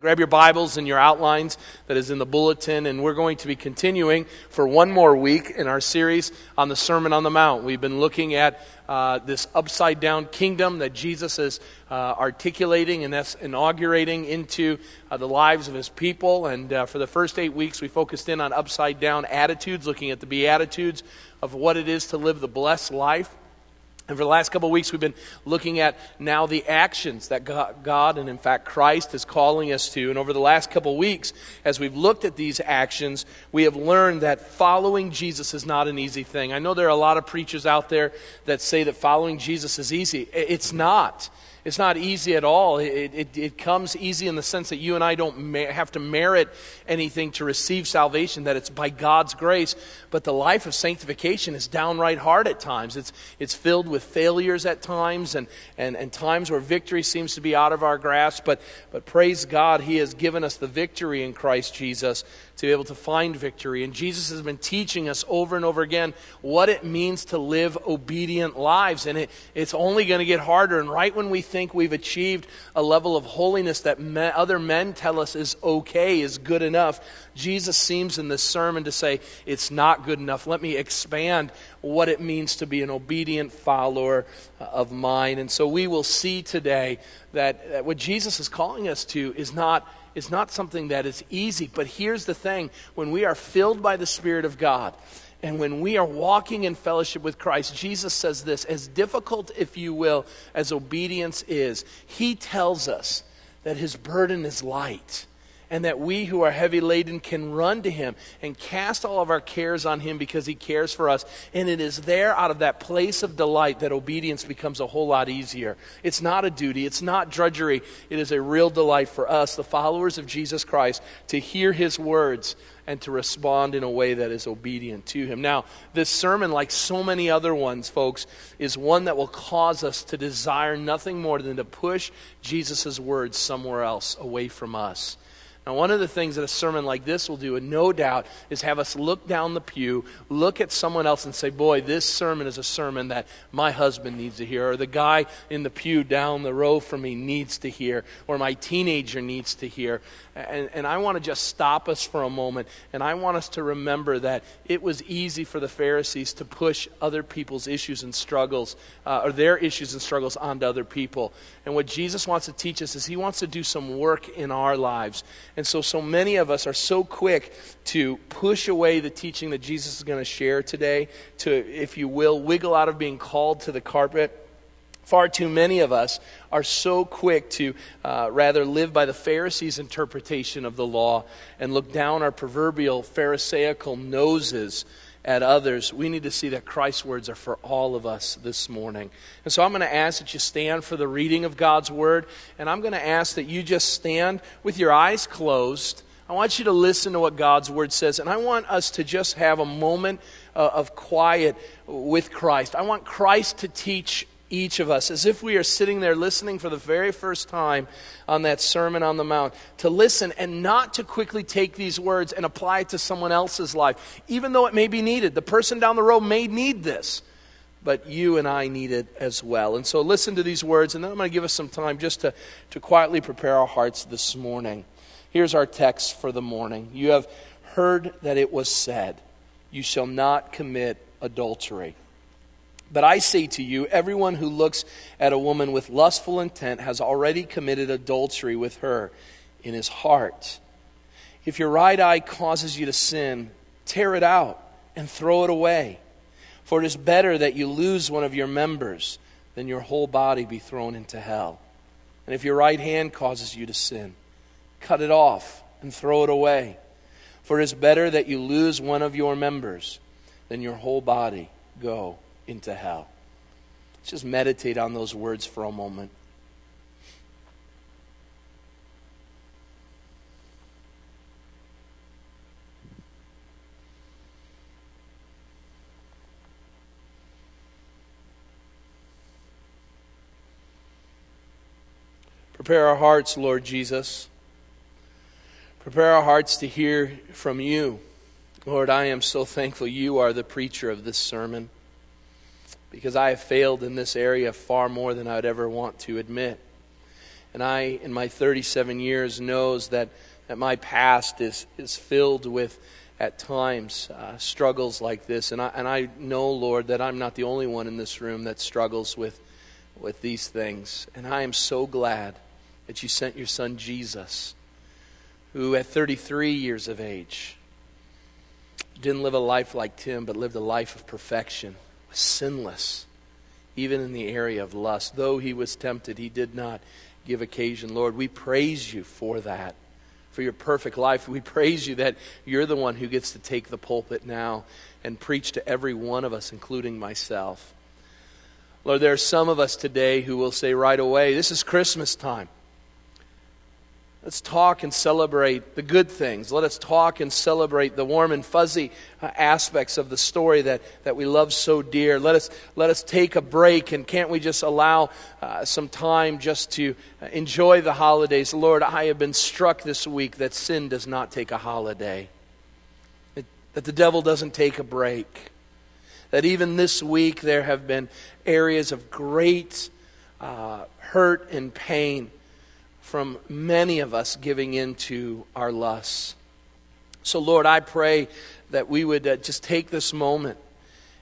Grab your Bibles and your outlines that is in the bulletin, and we're going to be continuing for one more week in our series on the Sermon on the Mount. We've been looking at uh, this upside down kingdom that Jesus is uh, articulating and that's inaugurating into uh, the lives of his people. And uh, for the first eight weeks, we focused in on upside down attitudes, looking at the Beatitudes of what it is to live the blessed life. And for the last couple of weeks, we've been looking at now the actions that God and, in fact, Christ is calling us to. And over the last couple of weeks, as we've looked at these actions, we have learned that following Jesus is not an easy thing. I know there are a lot of preachers out there that say that following Jesus is easy. It's not. It's not easy at all. It, it, it, comes easy in the sense that you and I don't have to merit anything to receive salvation, that it's by God's grace. But the life of sanctification is downright hard at times. It's, it's filled with failures at times and, and, and times where victory seems to be out of our grasp. But, but praise God, He has given us the victory in Christ Jesus to be able to find victory. And Jesus has been teaching us over and over again what it means to live obedient lives. And it, it's only going to get harder. And right when we think we've achieved a level of holiness that me, other men tell us is okay, is good enough, Jesus seems in this sermon to say, it's not good enough. Let me expand what it means to be an obedient follower uh, of mine. And so we will see today that, that what Jesus is calling us to is not is not something that is easy. But here's the thing when we are filled by the Spirit of God, and when we are walking in fellowship with Christ, Jesus says this as difficult, if you will, as obedience is, He tells us that His burden is light and that we who are heavy laden can run to him and cast all of our cares on him because he cares for us. And it is there, out of that place of delight, that obedience becomes a whole lot easier. It's not a duty, it's not drudgery. It is a real delight for us, the followers of Jesus Christ, to hear his words and to respond in a way that is obedient to him. Now, this sermon, like so many other ones, folks, is one that will cause us to desire nothing more than to push Jesus' words somewhere else away from us. Now, one of the things that a sermon like this will do, and no doubt, is have us look down the pew, look at someone else, and say, Boy, this sermon is a sermon that my husband needs to hear, or the guy in the pew down the row from me needs to hear, or my teenager needs to hear. And, and I want to just stop us for a moment, and I want us to remember that it was easy for the Pharisees to push other people's issues and struggles, uh, or their issues and struggles onto other people. And what Jesus wants to teach us is he wants to do some work in our lives. And so, so many of us are so quick to push away the teaching that Jesus is going to share today, to, if you will, wiggle out of being called to the carpet. Far too many of us are so quick to uh, rather live by the Pharisees' interpretation of the law and look down our proverbial Pharisaical noses at others. We need to see that Christ's words are for all of us this morning. And so I'm going to ask that you stand for the reading of God's word, and I'm going to ask that you just stand with your eyes closed. I want you to listen to what God's word says, and I want us to just have a moment uh, of quiet with Christ. I want Christ to teach each of us, as if we are sitting there listening for the very first time on that Sermon on the Mount, to listen and not to quickly take these words and apply it to someone else's life, even though it may be needed. The person down the road may need this, but you and I need it as well. And so listen to these words, and then I'm going to give us some time just to, to quietly prepare our hearts this morning. Here's our text for the morning. You have heard that it was said, You shall not commit adultery. But I say to you, everyone who looks at a woman with lustful intent has already committed adultery with her in his heart. If your right eye causes you to sin, tear it out and throw it away. For it is better that you lose one of your members than your whole body be thrown into hell. And if your right hand causes you to sin, cut it off and throw it away. For it is better that you lose one of your members than your whole body go into hell. Let's just meditate on those words for a moment. Prepare our hearts, Lord Jesus. Prepare our hearts to hear from you. Lord, I am so thankful you are the preacher of this sermon because I have failed in this area far more than I'd ever want to admit. And I, in my 37 years, knows that, that my past is, is filled with, at times, uh, struggles like this. And I, and I know, Lord, that I'm not the only one in this room that struggles with, with these things. And I am so glad that you sent your son Jesus, who at 33 years of age didn't live a life like Tim, but lived a life of perfection, sinless, even in the area of lust. Though he was tempted, he did not give occasion. Lord, we praise you for that, for your perfect life. We praise you that you're the one who gets to take the pulpit now and preach to every one of us, including myself. Lord, there are some of us today who will say right away, This is Christmas time. Let's talk and celebrate the good things. Let us talk and celebrate the warm and fuzzy uh, aspects of the story that, that we love so dear. Let us, let us take a break and can't we just allow uh, some time just to uh, enjoy the holidays? Lord, I have been struck this week that sin does not take a holiday, it, that the devil doesn't take a break. That even this week there have been areas of great uh, hurt and pain from many of us giving into our lusts. So, Lord, I pray that we would uh, just take this moment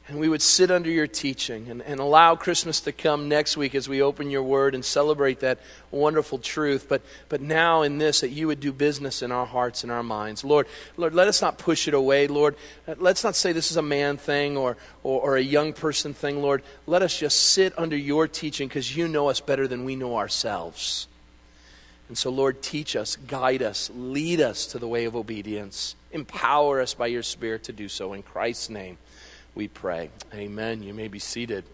and we would sit under your teaching and, and allow Christmas to come next week as we open your word and celebrate that wonderful truth. But, but now in this, that you would do business in our hearts and our minds. Lord, Lord, let us not push it away. Lord, let's not say this is a man thing or, or, or a young person thing. Lord, let us just sit under your teaching because you know us better than we know ourselves. And so, Lord, teach us, guide us, lead us to the way of obedience. Empower us by your Spirit to do so. In Christ's name, we pray. Amen. You may be seated.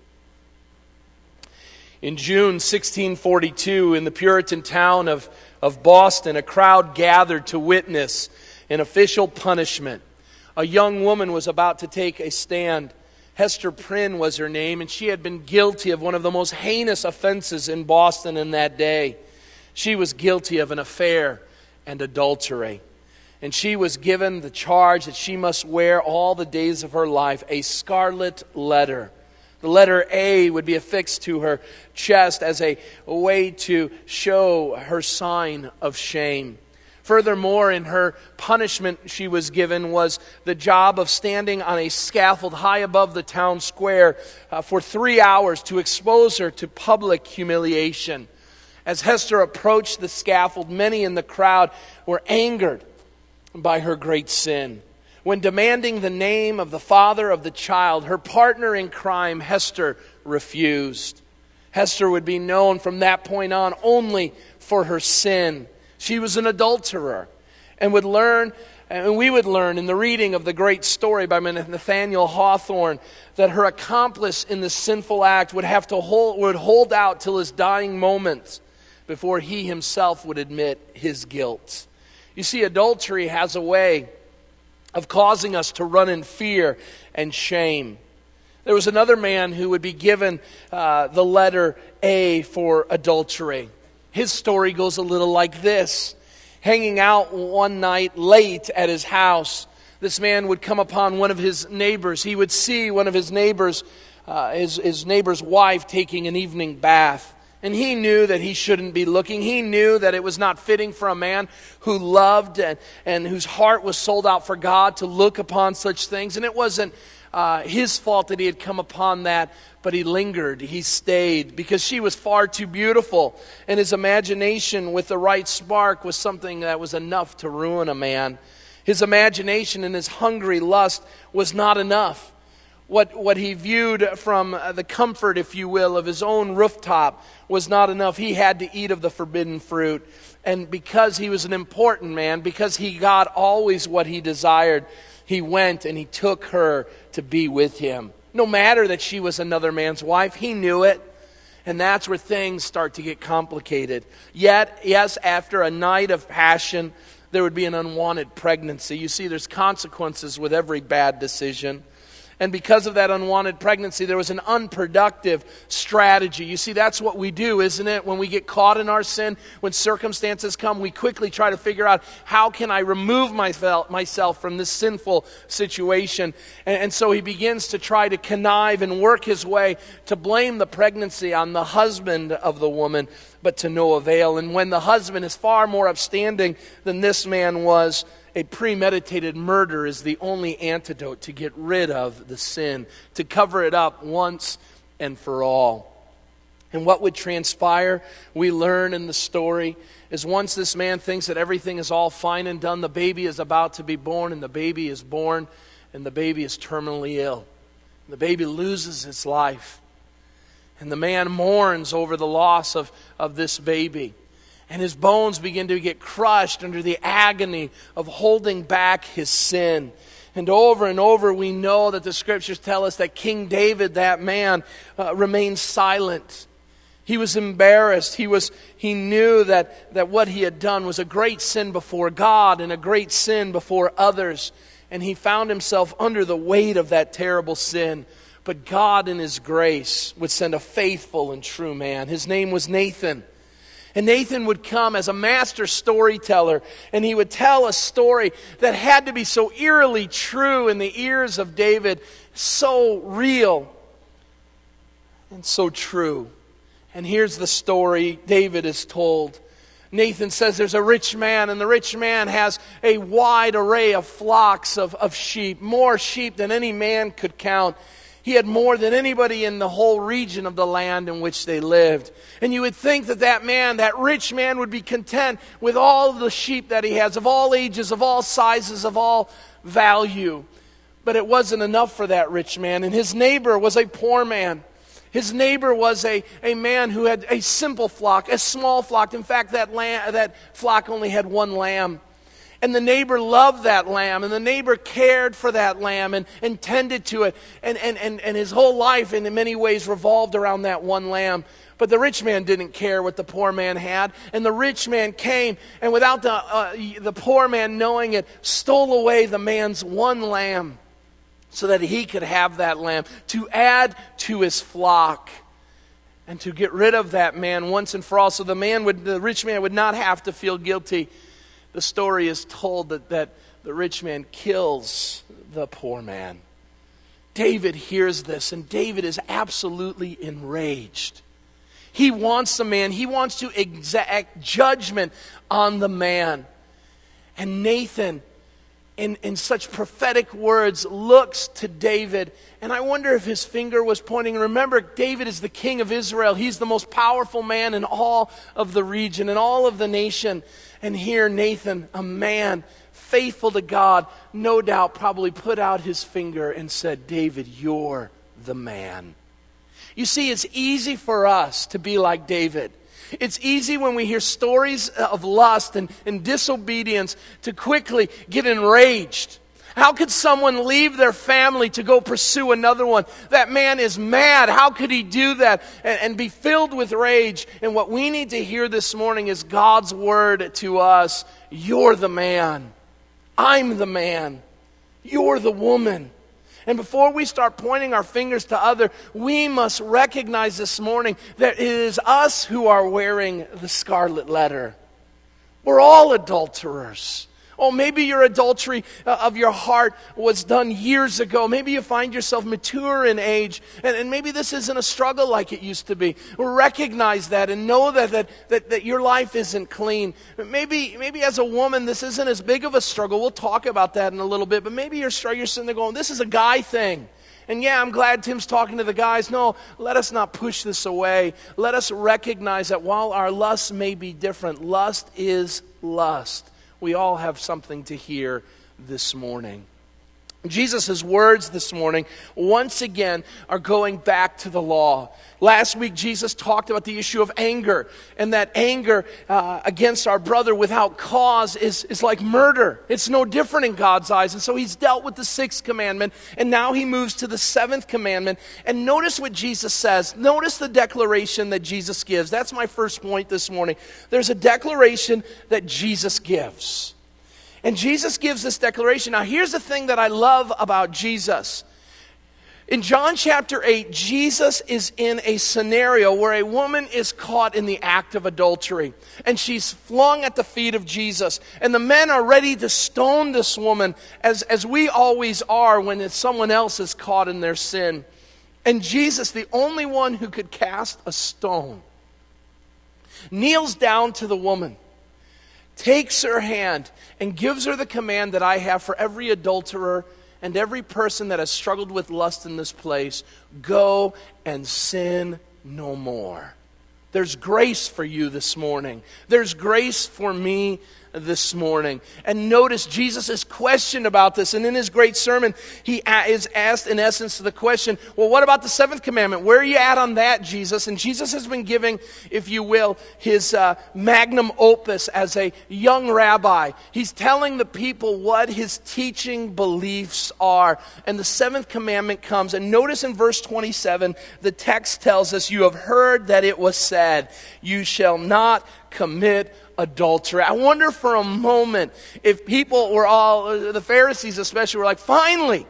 In June 1642, in the Puritan town of, of Boston, a crowd gathered to witness an official punishment. A young woman was about to take a stand. Hester Prynne was her name, and she had been guilty of one of the most heinous offenses in Boston in that day. She was guilty of an affair and adultery. And she was given the charge that she must wear all the days of her life a scarlet letter. The letter A would be affixed to her chest as a way to show her sign of shame. Furthermore, in her punishment she was given was the job of standing on a scaffold high above the town square uh, for three hours to expose her to public humiliation. As Hester approached the scaffold, many in the crowd were angered by her great sin. When demanding the name of the father of the child, her partner in crime, Hester, refused. Hester would be known from that point on only for her sin. She was an adulterer and would learn, and we would learn in the reading of the great story by Nathaniel Hawthorne that her accomplice in the sinful act would have to hold, would hold out till his dying moments before he himself would admit his guilt. You see, adultery has a way of causing us to run in fear and shame. There was another man who would be given uh, the letter A for adultery. His story goes a little like this. Hanging out one night late at his house, this man would come upon one of his neighbors. He would see one of his neighbors, uh, his, his neighbor's wife, taking an evening bath. And he knew that he shouldn't be looking. He knew that it was not fitting for a man who loved and, and whose heart was sold out for God to look upon such things. And it wasn't uh, his fault that he had come upon that, but he lingered. He stayed because she was far too beautiful. And his imagination with the right spark was something that was enough to ruin a man. His imagination and his hungry lust was not enough what, what he viewed from the comfort, if you will, of his own rooftop was not enough. He had to eat of the forbidden fruit. And because he was an important man, because he got always what he desired, he went and he took her to be with him. No matter that she was another man's wife, he knew it. And that's where things start to get complicated. Yet, yes, after a night of passion, there would be an unwanted pregnancy. You see, there's consequences with every bad decision. And because of that unwanted pregnancy, there was an unproductive strategy. You see, that's what we do, isn't it? When we get caught in our sin, when circumstances come, we quickly try to figure out how can I remove myself from this sinful situation. And, so he begins to try to connive and work his way to blame the pregnancy on the husband of the woman but to no avail. And when the husband is far more upstanding than this man was, a premeditated murder is the only antidote to get rid of the sin, to cover it up once and for all. And what would transpire, we learn in the story, is once this man thinks that everything is all fine and done, the baby is about to be born, and the baby is born, and the baby is terminally ill. The baby loses its life. And the man mourns over the loss of, of this baby. And his bones begin to get crushed under the agony of holding back his sin. And over and over, we know that the scriptures tell us that King David, that man, uh, remained silent. He was embarrassed. He, was, he knew that, that what he had done was a great sin before God and a great sin before others. And he found himself under the weight of that terrible sin. But God, in his grace, would send a faithful and true man. His name was Nathan. And Nathan would come as a master storyteller, and he would tell a story that had to be so eerily true in the ears of David, so real and so true. And here's the story David is told. Nathan says there's a rich man, and the rich man has a wide array of flocks of, of sheep, more sheep than any man could count. He had more than anybody in the whole region of the land in which they lived. And you would think that that man, that rich man, would be content with all the sheep that he has, of all ages, of all sizes, of all value. But it wasn't enough for that rich man. And his neighbor was a poor man. His neighbor was a, a man who had a simple flock, a small flock. In fact, that, lamb, that flock only had one lamb. And the neighbor loved that lamb, and the neighbor cared for that lamb and, and tended to it. And, and, and, and his whole life, in many ways, revolved around that one lamb. But the rich man didn't care what the poor man had. And the rich man came, and without the, uh, the poor man knowing it, stole away the man's one lamb so that he could have that lamb to add to his flock and to get rid of that man once and for all so the man would the rich man would not have to feel guilty the story is told that, that the rich man kills the poor man david hears this and david is absolutely enraged he wants the man he wants to exact judgment on the man and nathan in, in such prophetic words, looks to David. And I wonder if his finger was pointing. Remember, David is the king of Israel. He's the most powerful man in all of the region, in all of the nation. And here, Nathan, a man faithful to God, no doubt probably put out his finger and said, David, you're the man. You see, it's easy for us to be like David. It's easy when we hear stories of lust and, and disobedience to quickly get enraged. How could someone leave their family to go pursue another one? That man is mad. How could he do that and, and, be filled with rage? And what we need to hear this morning is God's word to us You're the man. I'm the man. You're the woman. And before we start pointing our fingers to other, we must recognize this morning that it is us who are wearing the scarlet letter. We're all adulterers. Oh, maybe your adultery uh, of your heart was done years ago. Maybe you find yourself mature in age, and, and maybe this isn't a struggle like it used to be. Recognize that and know that, that, that, that your life isn't clean. Maybe, maybe as a woman, this isn't as big of a struggle. We'll talk about that in a little bit, but maybe you're, you're sitting there going, this is a guy thing. And yeah, I'm glad Tim's talking to the guys. No, let us not push this away. Let us recognize that while our lusts may be different, lust is lust we all have something to hear this morning. Jesus' words this morning, once again, are going back to the law. Last week, Jesus talked about the issue of anger, and that anger uh, against our brother without cause is, is like murder. It's no different in God's eyes. And so he's dealt with the sixth commandment, and now he moves to the seventh commandment. And notice what Jesus says. Notice the declaration that Jesus gives. That's my first point this morning. There's a declaration that Jesus gives. And Jesus gives this declaration. Now, here's the thing that I love about Jesus. In John chapter 8, Jesus is in a scenario where a woman is caught in the act of adultery. And she's flung at the feet of Jesus. And the men are ready to stone this woman, as, as we always are when someone else is caught in their sin. And Jesus, the only one who could cast a stone, kneels down to the woman, takes her hand, and gives her the command that I have for every adulterer and every person that has struggled with lust in this place go and sin no more. There's grace for you this morning. There's grace for me this morning. And notice Jesus is questioned about this. And in his great sermon, he is asked, in essence, the question, well, what about the seventh commandment? Where are you at on that, Jesus? And Jesus has been giving, if you will, his uh, magnum opus as a young rabbi. He's telling the people what his teaching beliefs are. And the seventh commandment comes. And notice in verse 27, the text tells us, You have heard that it was said, You shall not commit adultery. I wonder for a moment if people were all, the Pharisees especially, were like, finally,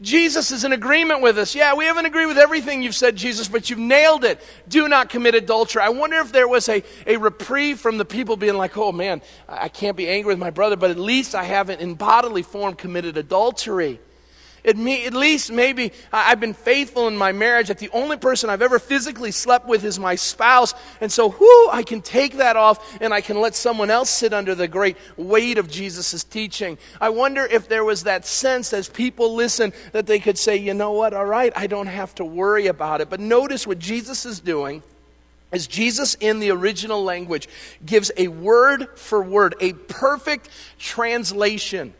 Jesus is in agreement with us. Yeah, we haven't agreed with everything you've said, Jesus, but you've nailed it. Do not commit adultery. I wonder if there was a, a reprieve from the people being like, oh man, I can't be angry with my brother, but at least I haven't in bodily form committed adultery. At, me, at least maybe I've been faithful in my marriage that the only person I've ever physically slept with is my spouse. And so, whoo, I can take that off and I can let someone else sit under the great weight of Jesus' teaching. I wonder if there was that sense as people listen that they could say, you know what, all right, I don't have to worry about it. But notice what Jesus is doing is Jesus in the original language gives a word for word, a perfect translation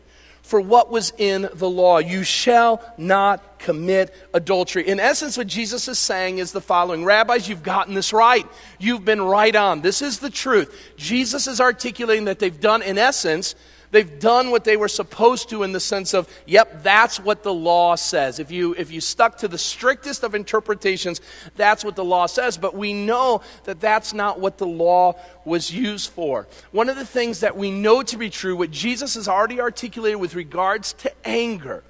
for what was in the law. You shall not commit adultery. In essence, what Jesus is saying is the following Rabbis, you've gotten this right. You've been right on. This is the truth. Jesus is articulating that they've done, in essence, They've done what they were supposed to in the sense of, yep, that's what the law says. If you, if you stuck to the strictest of interpretations, that's what the law says. But we know that that's not what the law was used for. One of the things that we know to be true, what Jesus has already articulated with regards to anger,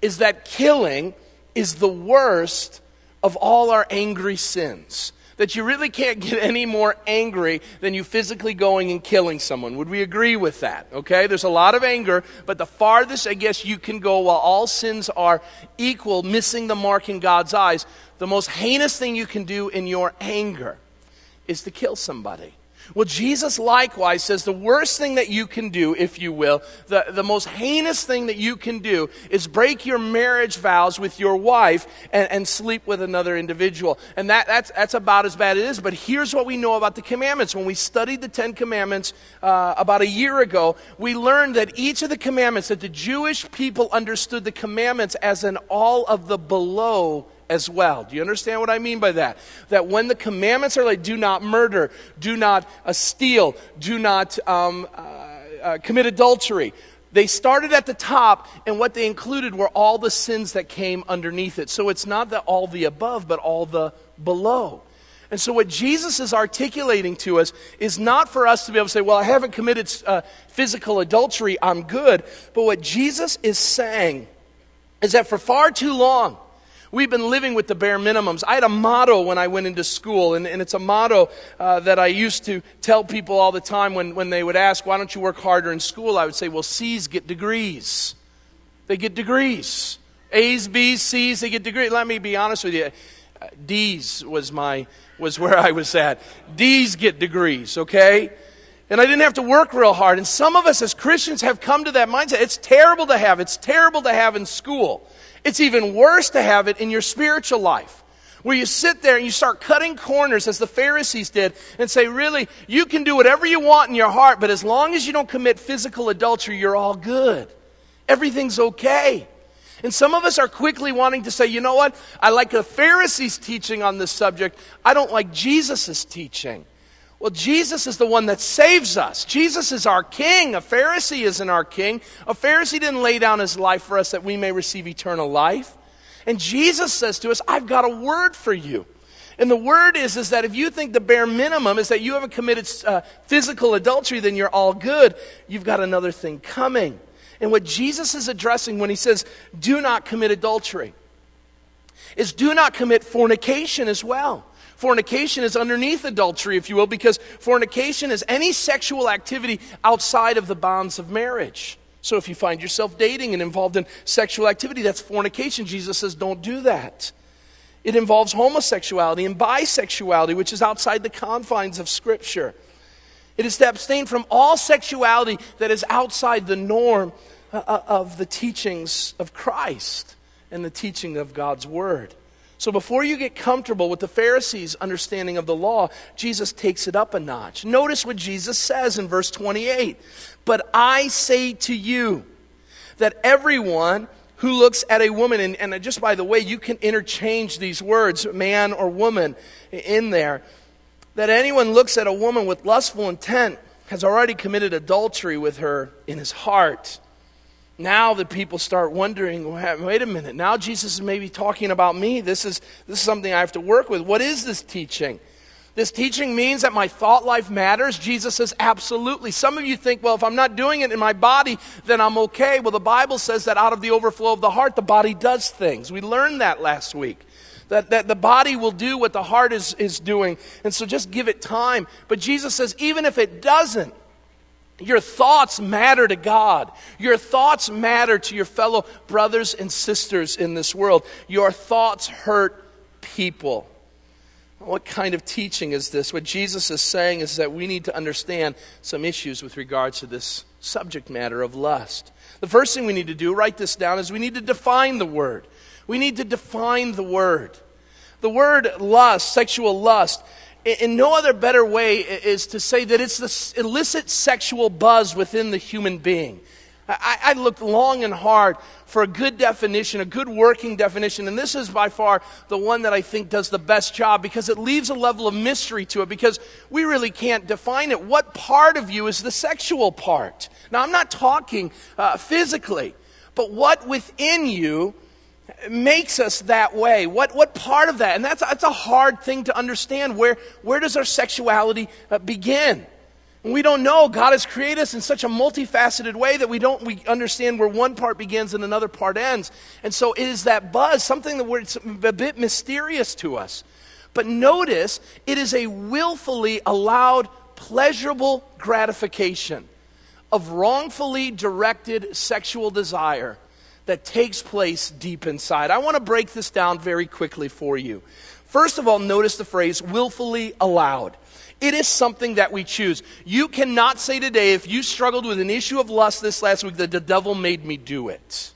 is that killing is the worst of all our angry sins that you really can't get any more angry than you physically going and killing someone. Would we agree with that? Okay? There's a lot of anger, but the farthest I guess you can go while all sins are equal, missing the mark in God's eyes, the most heinous thing you can do in your anger is to kill somebody. Well, Jesus likewise says the worst thing that you can do, if you will, the, the most heinous thing that you can do is break your marriage vows with your wife and, and sleep with another individual. And that, that's, that's about as bad as it is. But here's what we know about the commandments. When we studied the Ten Commandments uh, about a year ago, we learned that each of the commandments, that the Jewish people understood the commandments as an all of the below as well. Do you understand what I mean by that? That when the commandments are like, do not murder, do not uh, steal, do not um, uh, uh, commit adultery, they started at the top, and what they included were all the sins that came underneath it. So it's not that all the above, but all the below. And so, what Jesus is articulating to us is not for us to be able to say, Well, I haven't committed uh, physical adultery, I'm good. But what Jesus is saying is that for far too long, We've been living with the bare minimums. I had a motto when I went into school, and, and it's a motto uh, that I used to tell people all the time when, when they would ask, Why don't you work harder in school? I would say, Well, C's get degrees. They get degrees. A's, B's, C's, they get degrees. Let me be honest with you. Uh, D's was my was where I was at. D's get degrees, okay? And I didn't have to work real hard. And some of us as Christians have come to that mindset. It's terrible to have. It's terrible to have in school. It's even worse to have it in your spiritual life. Where you sit there and you start cutting corners as the Pharisees did and say, really, you can do whatever you want in your heart, but as long as you don't commit physical adultery, you're all good. Everything's okay. And some of us are quickly wanting to say, you know what? I like the Pharisees' teaching on this subject. I don't like Jesus' teaching. Well, Jesus is the one that saves us. Jesus is our king. A Pharisee isn't our king. A Pharisee didn't lay down his life for us that we may receive eternal life. And Jesus says to us, I've got a word for you. And the word is, is that if you think the bare minimum is that you haven't committed uh, physical adultery, then you're all good. You've got another thing coming. And what Jesus is addressing when he says, do not commit adultery, is do not commit fornication as well. Fornication is underneath adultery, if you will, because fornication is any sexual activity outside of the bonds of marriage. So if you find yourself dating and involved in sexual activity, that's fornication. Jesus says, don't do that. It involves homosexuality and bisexuality, which is outside the confines of Scripture. It is to abstain from all sexuality that is outside the norm uh, uh, of the teachings of Christ and the teaching of God's Word. So before you get comfortable with the Pharisees' understanding of the law, Jesus takes it up a notch. Notice what Jesus says in verse 28 But I say to you that everyone who looks at a woman, and, and just by the way, you can interchange these words, man or woman, in there, that anyone looks at a woman with lustful intent has already committed adultery with her in his heart. Now that people start wondering, wait a minute, now Jesus is maybe talking about me. This is, this is something I have to work with. What is this teaching? This teaching means that my thought life matters. Jesus says, absolutely. Some of you think, well, if I'm not doing it in my body, then I'm okay. Well, the Bible says that out of the overflow of the heart, the body does things. We learned that last week. That, that the body will do what the heart is, is doing. And so just give it time. But Jesus says, even if it doesn't, your thoughts matter to God. Your thoughts matter to your fellow brothers and sisters in this world. Your thoughts hurt people. What kind of teaching is this? What Jesus is saying is that we need to understand some issues with regards to this subject matter of lust. The first thing we need to do, write this down, is we need to define the word. We need to define the word. The word lust, sexual lust, in no other better way is to say that it's the illicit sexual buzz within the human being. I, I, looked long and hard for a good definition, a good working definition, and this is by far the one that I think does the best job because it leaves a level of mystery to it because we really can't define it. What part of you is the sexual part? Now, I'm not talking uh, physically, but what within you makes us that way? What, what part of that? And that's, that's a hard thing to understand. Where, where does our sexuality uh, begin? We don't know. God has created us in such a multifaceted way that we don't we understand where one part begins and another part ends. And so it is that buzz, something that it's a bit mysterious to us. But notice, it is a willfully allowed, pleasurable gratification of wrongfully directed sexual desire that takes place deep inside. I want to break this down very quickly for you. First of all, notice the phrase willfully allowed. It is something that we choose. You cannot say today, if you struggled with an issue of lust this last week, that the devil made me do it.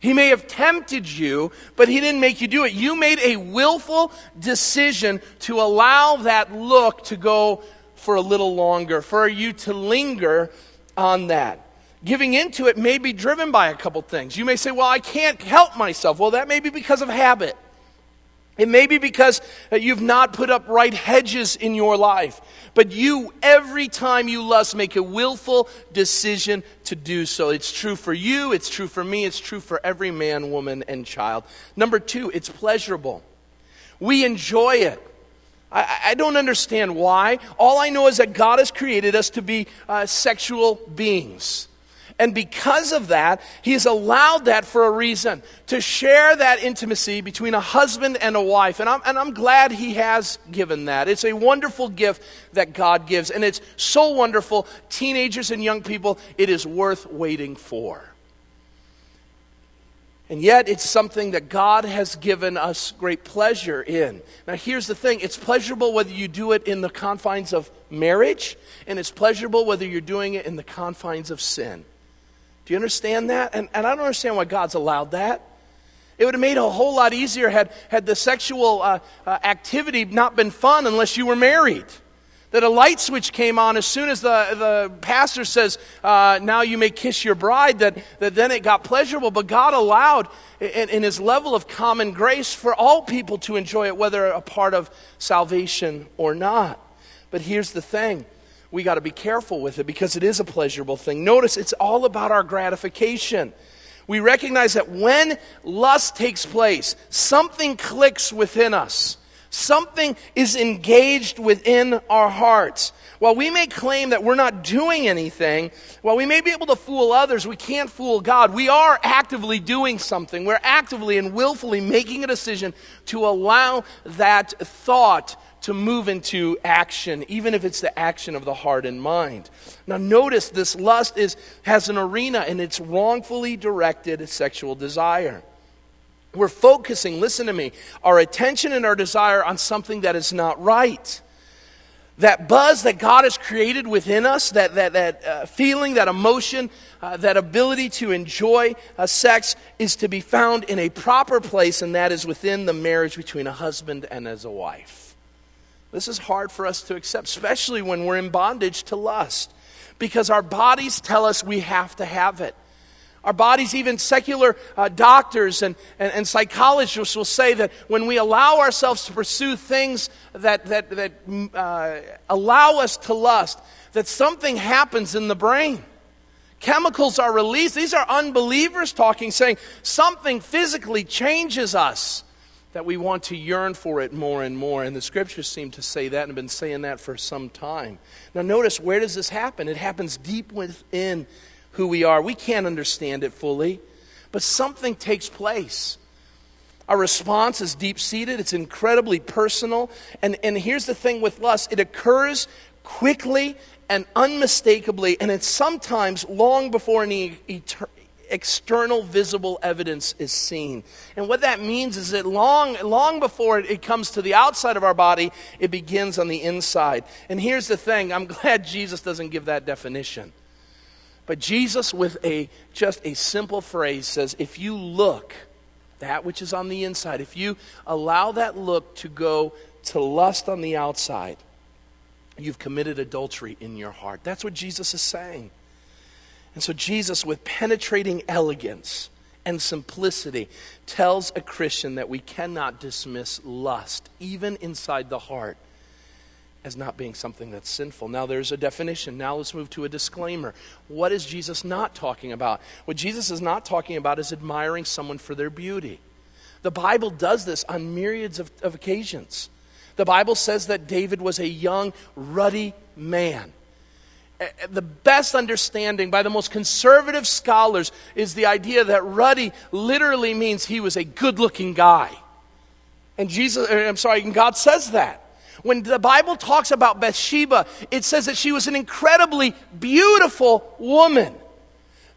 He may have tempted you, but he didn't make you do it. You made a willful decision to allow that look to go for a little longer, for you to linger on that. Giving into it may be driven by a couple things. You may say, Well, I can't help myself. Well, that may be because of habit. It may be because you've not put up right hedges in your life. But you, every time you lust, make a willful decision to do so. It's true for you, it's true for me, it's true for every man, woman, and child. Number two, it's pleasurable. We enjoy it. I, I don't understand why. All I know is that God has created us to be uh, sexual beings. And because of that, he has allowed that for a reason to share that intimacy between a husband and a wife. And I'm, and I'm glad he has given that. It's a wonderful gift that God gives. And it's so wonderful, teenagers and young people, it is worth waiting for. And yet, it's something that God has given us great pleasure in. Now, here's the thing it's pleasurable whether you do it in the confines of marriage, and it's pleasurable whether you're doing it in the confines of sin. Do you understand that? And, and I don't understand why God's allowed that. It would have made a whole lot easier had, had the sexual uh, uh, activity not been fun unless you were married. That a light switch came on as soon as the, the pastor says, uh, now you may kiss your bride, that, that then it got pleasurable. But God allowed, in, in his level of common grace, for all people to enjoy it, whether a part of salvation or not. But here's the thing we got to be careful with it because it is a pleasurable thing. Notice it's all about our gratification. We recognize that when lust takes place, something clicks within us. Something is engaged within our hearts. While we may claim that we're not doing anything, while we may be able to fool others, we can't fool God. We are actively doing something. We're actively and willfully making a decision to allow that thought to move into action, even if it's the action of the heart and mind. Now, notice this lust is, has an arena and it's wrongfully directed sexual desire. We're focusing, listen to me, our attention and our desire on something that is not right. That buzz that God has created within us, that, that, that uh, feeling, that emotion, uh, that ability to enjoy uh, sex is to be found in a proper place, and that is within the marriage between a husband and as a wife. This is hard for us to accept, especially when we're in bondage to lust, because our bodies tell us we have to have it. Our bodies, even secular uh, doctors and, and, and, psychologists will say that when we allow ourselves to pursue things that, that, that uh, allow us to lust, that something happens in the brain. Chemicals are released. These are unbelievers talking, saying something physically changes us, that we want to yearn for it more and more. And the scriptures seem to say that and have been saying that for some time. Now, notice where does this happen? It happens deep within who we are. We can't understand it fully, but something takes place. Our response is deep seated, it's incredibly personal. And, and here's the thing with lust it occurs quickly and unmistakably, and it's sometimes long before any external visible evidence is seen. And what that means is that long, long before it comes to the outside of our body, it begins on the inside. And here's the thing I'm glad Jesus doesn't give that definition. But Jesus, with a just a simple phrase, says, if you look, that which is on the inside, if you allow that look to go to lust on the outside, you've committed adultery in your heart. That's what Jesus is saying. And so Jesus, with penetrating elegance and simplicity, tells a Christian that we cannot dismiss lust, even inside the heart as not being something that's sinful. Now there's a definition. Now let's move to a disclaimer. What is Jesus not talking about? What Jesus is not talking about is admiring someone for their beauty. The Bible does this on myriads of, of occasions. The Bible says that David was a young, ruddy man. Eh, eh, the best understanding by the most conservative scholars is the idea that ruddy literally means he was a good looking guy. And Jesus, eh, I'm sorry, and God says that. When the Bible talks about Bathsheba, it says that she was an incredibly beautiful woman.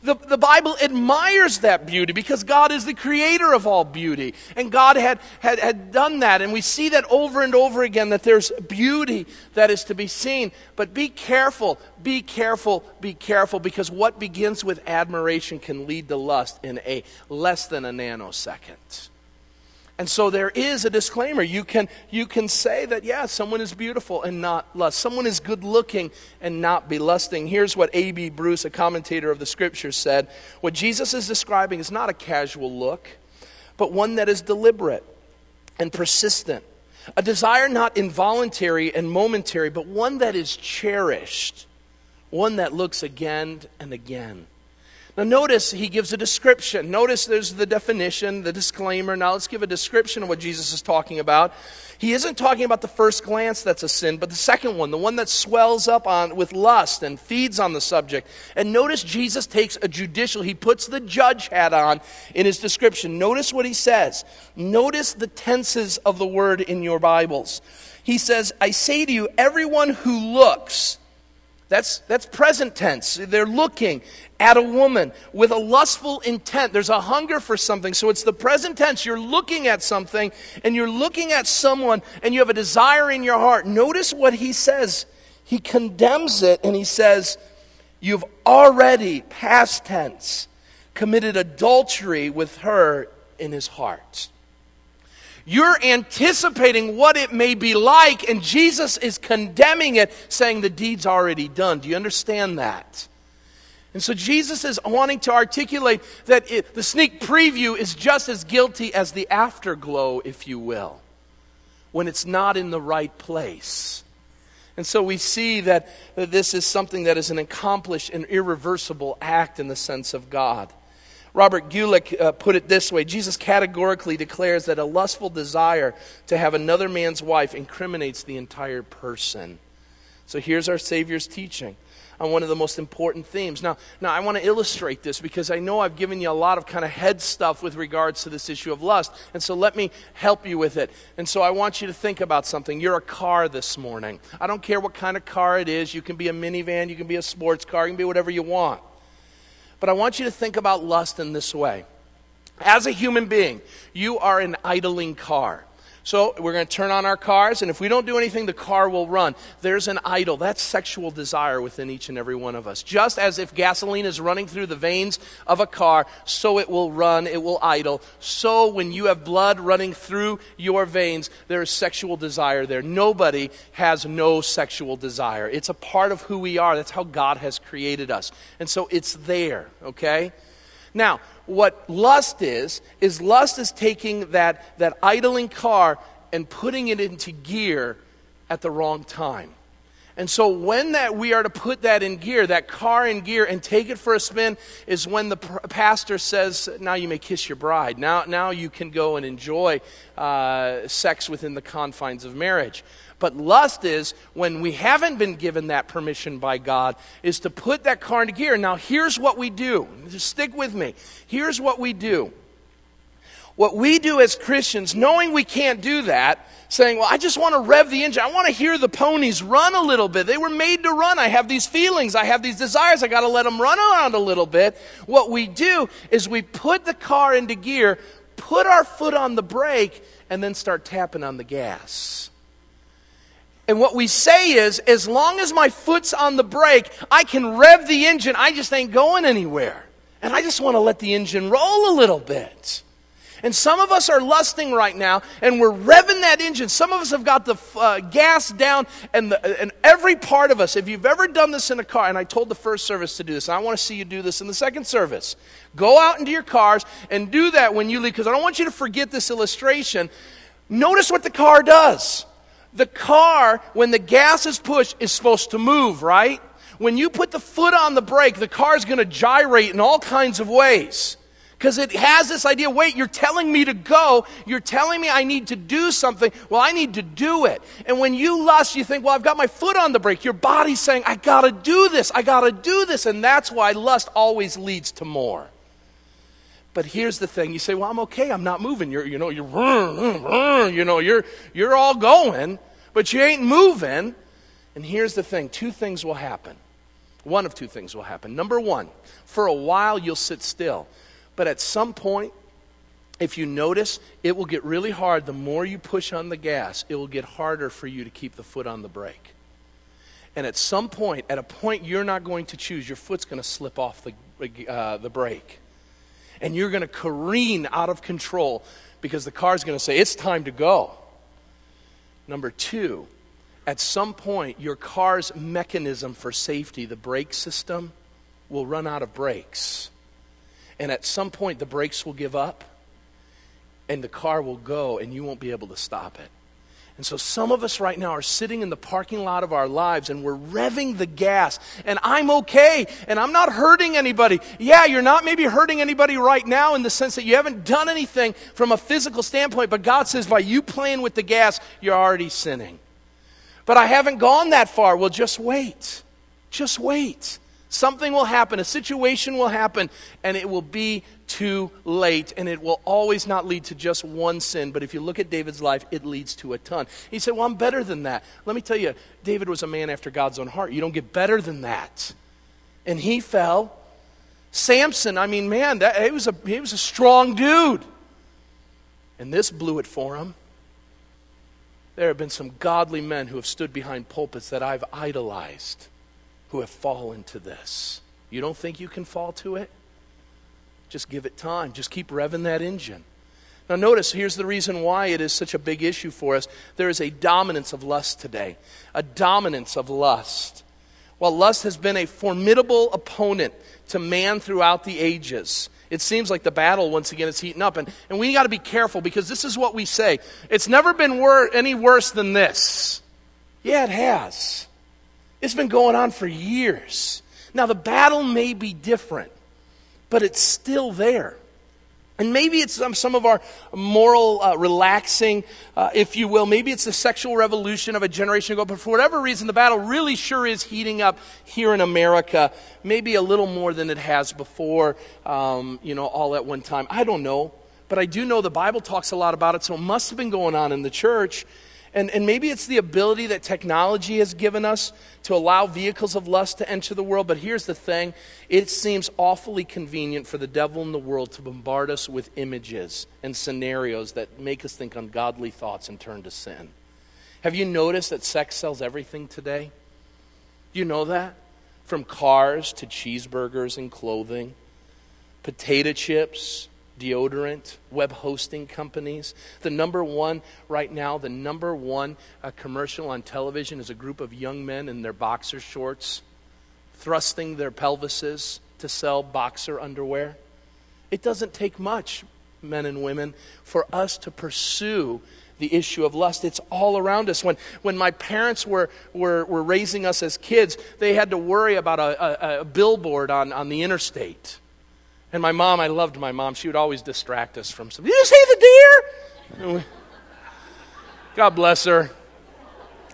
The, the Bible admires that beauty because God is the creator of all beauty. And God had, had, had done that. And we see that over and over again that there's beauty that is to be seen. But be careful, be careful, be careful because what begins with admiration can lead to lust in a less than a nanosecond. And so there is a disclaimer. You can, you can say that, yeah, someone is beautiful and not lust. Someone is good looking and not be lusting. Here's what A.B. Bruce, a commentator of the scriptures, said What Jesus is describing is not a casual look, but one that is deliberate and persistent. A desire not involuntary and momentary, but one that is cherished. One that looks again and again. Now, notice he gives a description. Notice there's the definition, the disclaimer. Now, let's give a description of what Jesus is talking about. He isn't talking about the first glance that's a sin, but the second one, the one that swells up on with lust and feeds on the subject. And notice Jesus takes a judicial, he puts the judge hat on in his description. Notice what he says. Notice the tenses of the word in your Bibles. He says, I say to you, everyone who looks, that's, that's present tense. They're looking at a woman with a lustful intent. There's a hunger for something. So it's the present tense. You're looking at something and you're looking at someone and you have a desire in your heart. Notice what he says. He condemns it and he says, You've already, past tense, committed adultery with her in his heart. You're anticipating what it may be like, and Jesus is condemning it, saying the deed's already done. Do you understand that? And so Jesus is wanting to articulate that it, the sneak preview is just as guilty as the afterglow, if you will, when it's not in the right place. And so we see that, that this is something that is an accomplished and irreversible act in the sense of God. Robert Guelich uh, put it this way Jesus categorically declares that a lustful desire to have another man's wife incriminates the entire person. So here's our Savior's teaching on one of the most important themes. Now, now I want to illustrate this because I know I've given you a lot of kind of head stuff with regards to this issue of lust. And so let me help you with it. And so I want you to think about something. You're a car this morning. I don't care what kind of car it is. You can be a minivan, you can be a sports car, you can be whatever you want. But I want you to think about lust in this way. As a human being, you are an idling car. So we're going to turn on our cars, and if we don't do anything, the car will run. There's an idle. That's sexual desire within each and every one of us. Just as if gasoline is running through the veins of a car, so it will run, it will idle. So when you have blood running through your veins, there is sexual desire there. Nobody has no sexual desire. It's a part of who we are. That's how God has created us. And so it's there, okay? Now, what lust is, is lust is taking that, that idling car and putting it into gear at the wrong time. And so when that we are to put that in gear, that car in gear, and take it for a spin, is when the pastor says, "Now you may kiss your bride. Now, now you can go and enjoy uh, sex within the confines of marriage." But lust is when we haven't been given that permission by God, is to put that car into gear. Now, here's what we do. Just stick with me. Here's what we do. What we do as Christians, knowing we can't do that, saying, Well, I just want to rev the engine. I want to hear the ponies run a little bit. They were made to run. I have these feelings. I have these desires. I got to let them run around a little bit. What we do is we put the car into gear, put our foot on the brake, and then start tapping on the gas. And what we say is, as long as my foot's on the brake, I can rev the engine. I just ain't going anywhere. And I just want to let the engine roll a little bit. And some of us are lusting right now, and we're revving that engine. Some of us have got the uh, gas down, and, the, and every part of us, if you've ever done this in a car, and I told the first service to do this, and I want to see you do this in the second service. Go out into your cars and do that when you leave, because I don't want you to forget this illustration. Notice what the car does. The car, when the gas is pushed, is supposed to move, right? When you put the foot on the brake, the car is going to gyrate in all kinds of ways. Because it has this idea wait, you're telling me to go. You're telling me I need to do something. Well, I need to do it. And when you lust, you think, well, I've got my foot on the brake. Your body's saying, I got to do this. I got to do this. And that's why lust always leads to more. But here's the thing. You say, well, I'm okay. I'm not moving. You're, you know, you're, you know, you're, you're all going, but you ain't moving. And here's the thing. Two things will happen. One of two things will happen. Number one, for a while you'll sit still. But at some point, if you notice, it will get really hard. The more you push on the gas, it will get harder for you to keep the foot on the brake. And at some point, at a point you're not going to choose, your foot's going to slip off the, uh, the brake and you're going to careen out of control because the car's going to say, It's time to go. Number two, at some point, your car's mechanism for safety, the brake system, will run out of brakes. And at some point, the brakes will give up and the car will go and you won't be able to stop it. And so some of us right now are sitting in the parking lot of our lives and we're revving the gas. And I'm okay. And I'm not hurting anybody. Yeah, you're not maybe hurting anybody right now in the sense that you haven't done anything from a physical standpoint. But God says by you playing with the gas, you're already sinning. But I haven't gone that far. Well, just wait. Just wait. Something will happen, a situation will happen, and it will be too late. And it will always not lead to just one sin. But if you look at David's life, it leads to a ton. He said, Well, I'm better than that. Let me tell you, David was a man after God's own heart. You don't get better than that. And he fell. Samson, I mean, man, that, he, was a, he was a strong dude. And this blew it for him. There have been some godly men who have stood behind pulpits that I've idolized who have fallen to this. You don't think you can fall to it? Just give it time. Just keep revving that engine. Now, notice here's the reason why it is such a big issue for us. There is a dominance of lust today, a dominance of lust. While lust has been a formidable opponent to man throughout the ages, it seems like the battle, once again, is heating up. And, and we got to be careful because this is what we say it's never been wor- any worse than this. Yeah, it has. It's been going on for years. Now, the battle may be different, but it's still there. And maybe it's some, of our moral uh, relaxing, uh, if you will. Maybe it's the sexual revolution of a generation ago. But for whatever reason, the battle really sure is heating up here in America. Maybe a little more than it has before, um, you know, all at one time. I don't know. But I do know the Bible talks a lot about it, so it must have been going on in the church. And, and maybe it's the ability that technology has given us to allow vehicles of lust to enter the world. But here's the thing it seems awfully convenient for the devil in the world to bombard us with images and scenarios that make us think ungodly thoughts and turn to sin. Have you noticed that sex sells everything today? Do you know that? From cars to cheeseburgers and clothing, potato chips deodorant, web hosting companies. The number one, right now, the number one uh, commercial on television is a group of young men in their boxer shorts thrusting their pelvises to sell boxer underwear. It doesn't take much, men and women, for us to pursue the issue of lust. It's all around us. When, when my parents were, were, were raising us as kids, they had to worry about a, a, a billboard on, on the interstate and my mom, I loved my mom. She would always distract us from something. Did you see the deer? God bless her.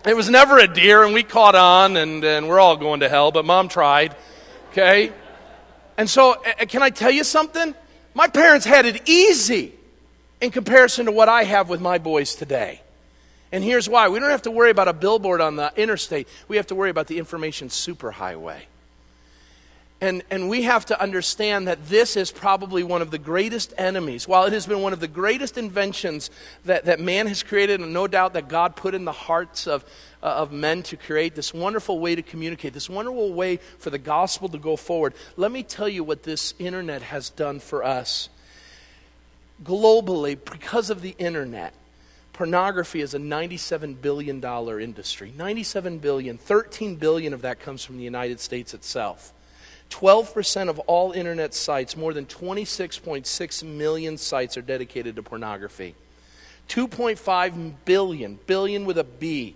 It was never a deer, and we caught on, and, and we're all going to hell, but mom tried. Okay? And so, can I tell you something? My parents had it easy in comparison to what I have with my boys today. And here's why we don't have to worry about a billboard on the interstate, we have to worry about the information superhighway. And, and we have to understand that this is probably one of the greatest enemies. While it has been one of the greatest inventions that, that man has created, and no doubt that God put in the hearts of, uh, of men to create this wonderful way to communicate, this wonderful way for the gospel to go forward, let me tell you what this internet has done for us. Globally, because of the internet, pornography is a $97 billion industry. $97 billion, 13 billion of that comes from the United States itself. 12% of all internet sites, more than 26.6 million sites, are dedicated to pornography. 2.5 billion, billion with a B,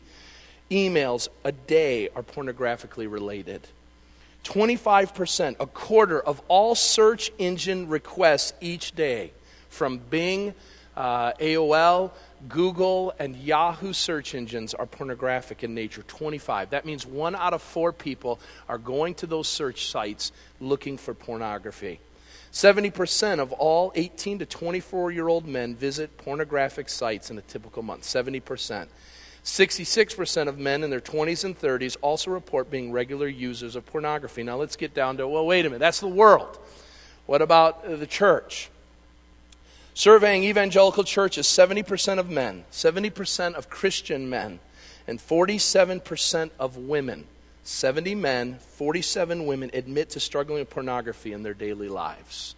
emails a day are pornographically related. 25%, a quarter of all search engine requests each day, from Bing, uh, AOL, Google and Yahoo search engines are pornographic in nature 25. That means one out of four people are going to those search sites looking for pornography. 70% of all 18 to 24 year old men visit pornographic sites in a typical month. 70%. 66% of men in their 20s and 30s also report being regular users of pornography. Now let's get down to, well, wait a minute, that's the world. What about uh, the church? Surveying evangelical churches, 70% of men, 70% of Christian men, and 47% of women, 70 men, 47 women admit to struggling with pornography in their daily lives.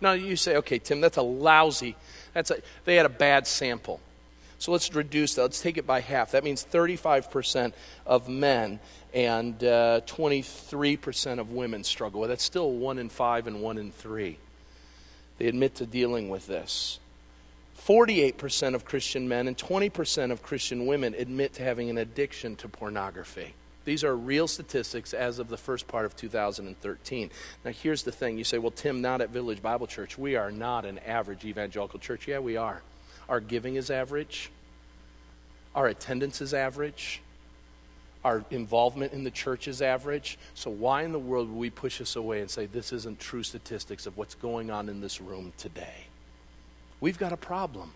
Now you say, okay, Tim, that's a lousy, that's a, they had a bad sample. So let's reduce that. Let's take it by half. That means 35% of men and uh, 23% of women struggle with it. That's still one in five and one in three. They admit to dealing with this. 48% of Christian men and 20% of Christian women admit to having an addiction to pornography. These are real statistics as of the first part of 2013. Now, here's the thing. You say, well, Tim, not at Village Bible Church. We are not an average evangelical church. Yeah, we are. Our giving is average, our attendance is average, our involvement in the church is average. So, why in the world would we push us away and say this isn't true statistics of what's going on in this room today? We've got a problem.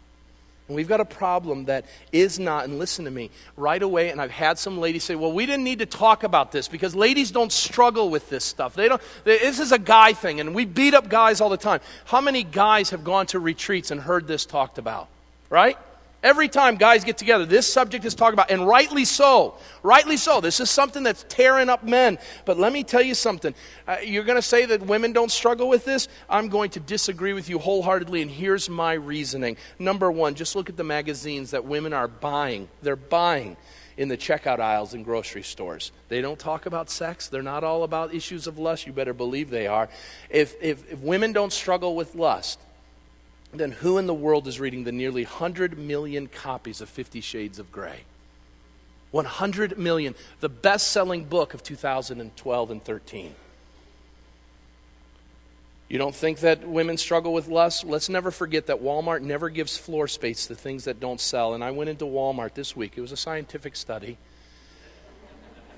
And we've got a problem that is not, and listen to me, right away, and I've had some ladies say, well, we didn't need to talk about this because ladies don't struggle with this stuff. They don't, this is a guy thing, and we beat up guys all the time. How many guys have gone to retreats and heard this talked about? Right? Every time guys get together, this subject is talked about, and rightly so. Rightly so. This is something that's tearing up men. But let me tell you something. Uh, you're going to say that women don't struggle with this? I'm going to disagree with you wholeheartedly, and here's my reasoning. Number one, just look at the magazines that women are buying. They're buying in the checkout aisles in grocery stores. They don't talk about sex. They're not all about issues of lust. You better believe they are. If, if, if women don't struggle with lust, then who in the world is reading the nearly 100 million copies of Fifty Shades of Grey? 100 million, the best selling book of 2012 and 13. You don't think that women struggle with lust? Let's never forget that Walmart never gives floor space to things that don't sell. And I went into Walmart this week, it was a scientific study.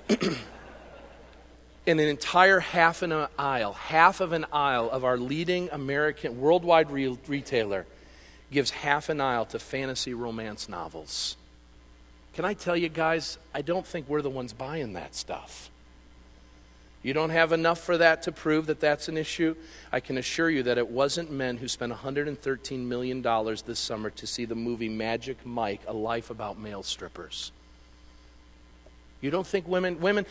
in an entire half an aisle, half of an aisle of our leading American worldwide re- retailer gives half an aisle to fantasy romance novels. Can I tell you guys, I don't think we're the ones buying that stuff. You don't have enough for that to prove that that's an issue. I can assure you that it wasn't men who spent $113 million this summer to see the movie Magic Mike, A Life About Male Strippers. You don't think women, women,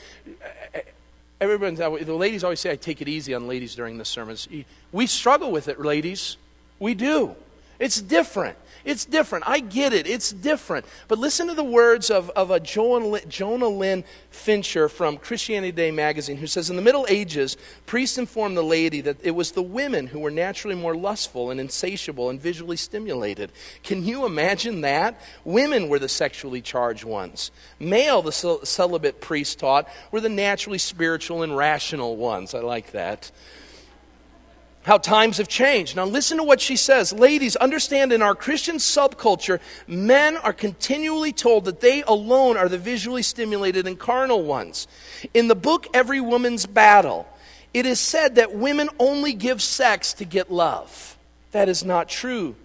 everyone, the ladies always say I take it easy on ladies during the sermons. We struggle with it, ladies. We do. It's different. It's different. I get it. It's different. But listen to the words of, of a Jonalyn Fincher from Christianity Today magazine who says In the Middle Ages, priests informed the laity that it was the women who were naturally more lustful and insatiable and visually stimulated. Can you imagine that? Women were the sexually charged ones. Male, the celibate priest taught, were the naturally spiritual and rational ones. I like that how times have changed. Now, listen to what she says. Ladies, understand in our Christian subculture, men are continually told that they alone are the visually stimulated and carnal ones. In the book, Every Woman's Battle, it is said that women only give sex to get love. That is not true,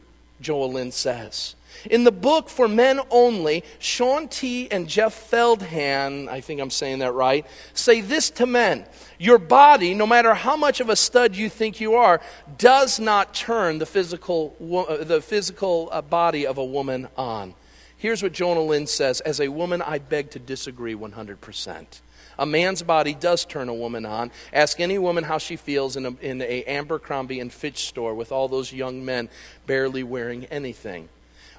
Jonalyn says. In the book For Men Only, Shaunti and Jeff Feldhahn, I think I'm saying that right, say this to men Your body, no matter how much of a stud you think you are, does not turn the physical, uh, the physical uh, body of a woman on. Here's what Jonalyn says As a woman, I beg to disagree 100%. A man's body does turn a woman on. Ask any woman how she feels in a, in a Abercrombie and Fitch store with all those young men barely wearing anything.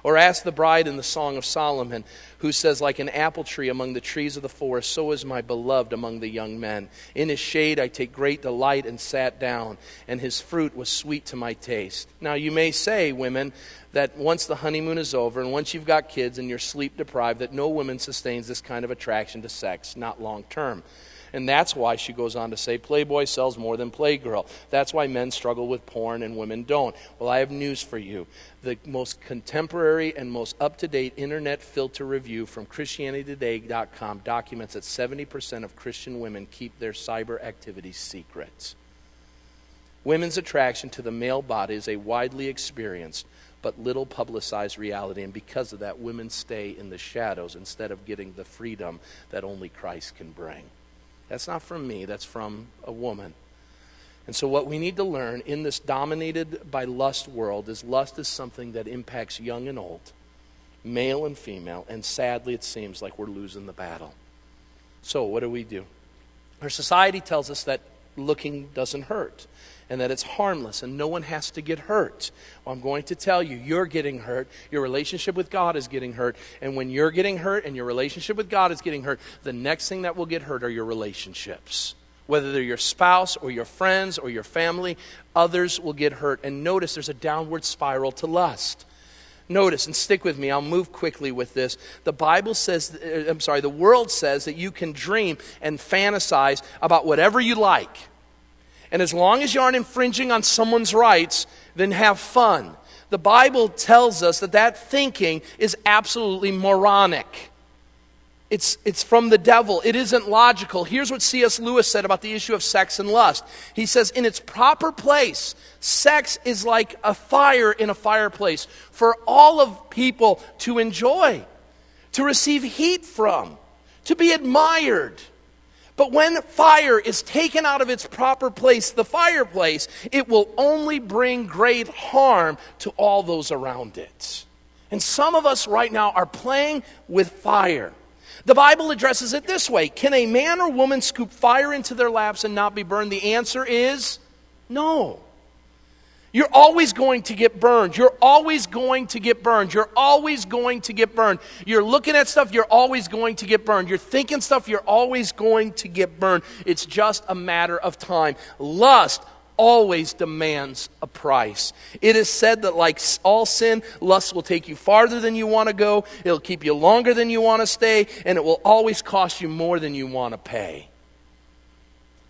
Or ask the bride in the Song of Solomon, who says, Like an apple tree among the trees of the forest, so is my beloved among the young men. In his shade I take great delight and sat down, and his fruit was sweet to my taste. Now you may say, women, that once the honeymoon is over and once you've got kids and you're sleep deprived, that no woman sustains this kind of attraction to sex, not long term. And that's why she goes on to say Playboy sells more than Playgirl. That's why men struggle with porn and women don't. Well, I have news for you. The most contemporary and most up to date internet filter review from ChristianityToday.com documents that 70% of Christian women keep their cyber activities secret. Women's attraction to the male body is a widely experienced but little publicized reality. And because of that, women stay in the shadows instead of getting the freedom that only Christ can bring. That's not from me, that's from a woman. And so, what we need to learn in this dominated by lust world is lust is something that impacts young and old, male and female, and sadly, it seems like we're losing the battle. So, what do we do? Our society tells us that looking doesn't hurt and that it's harmless and no one has to get hurt. Well, I'm going to tell you, you're getting hurt. Your relationship with God is getting hurt. And when you're getting hurt and your relationship with God is getting hurt, the next thing that will get hurt are your relationships. Whether they're your spouse or your friends or your family, others will get hurt. And notice there's a downward spiral to lust. Notice and stick with me. I'll move quickly with this. The Bible says, uh, I'm sorry, the world says that you can dream and fantasize about whatever you like. And as long as you aren't infringing on someone's rights, then have fun. The Bible tells us that that thinking is absolutely moronic. It's, it's from the devil. It isn't logical. Here's what C.S. Lewis said about the issue of sex and lust. He says, in its proper place, sex is like a fire in a fireplace for all of people to enjoy, to receive heat from, to be admired. But when fire is taken out of its proper place, the fireplace, it will only bring great harm to all those around it. And some of us right now are playing with fire. The Bible addresses it this way Can a man or woman scoop fire into their laps and not be burned? The answer is no. You're always going to get burned. You're always going to get burned. You're always going to get burned. You're looking at stuff, you're always going to get burned. You're thinking stuff, you're always going to get burned. It's just a matter of time. Lust always demands a price. It is said that, like all sin, lust will take you farther than you want to go, it'll keep you longer than you want to stay, and it will always cost you more than you want to pay.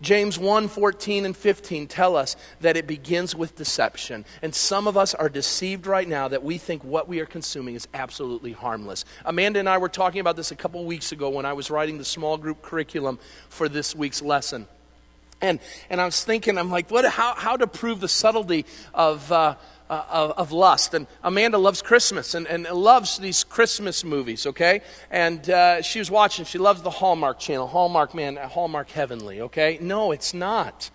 James 1 14 and 15 tell us that it begins with deception. And some of us are deceived right now that we think what we are consuming is absolutely harmless. Amanda and I were talking about this a couple weeks ago when I was writing the small group curriculum for this week's lesson. And, and I was thinking, I'm like, what, how, how to prove the subtlety of, uh, uh, of, of, lust. And Amanda loves Christmas and, and loves these Christmas movies, okay? And uh, she was watching, she loves the Hallmark channel. Hallmark, man, Hallmark Heavenly, okay? No, it's not.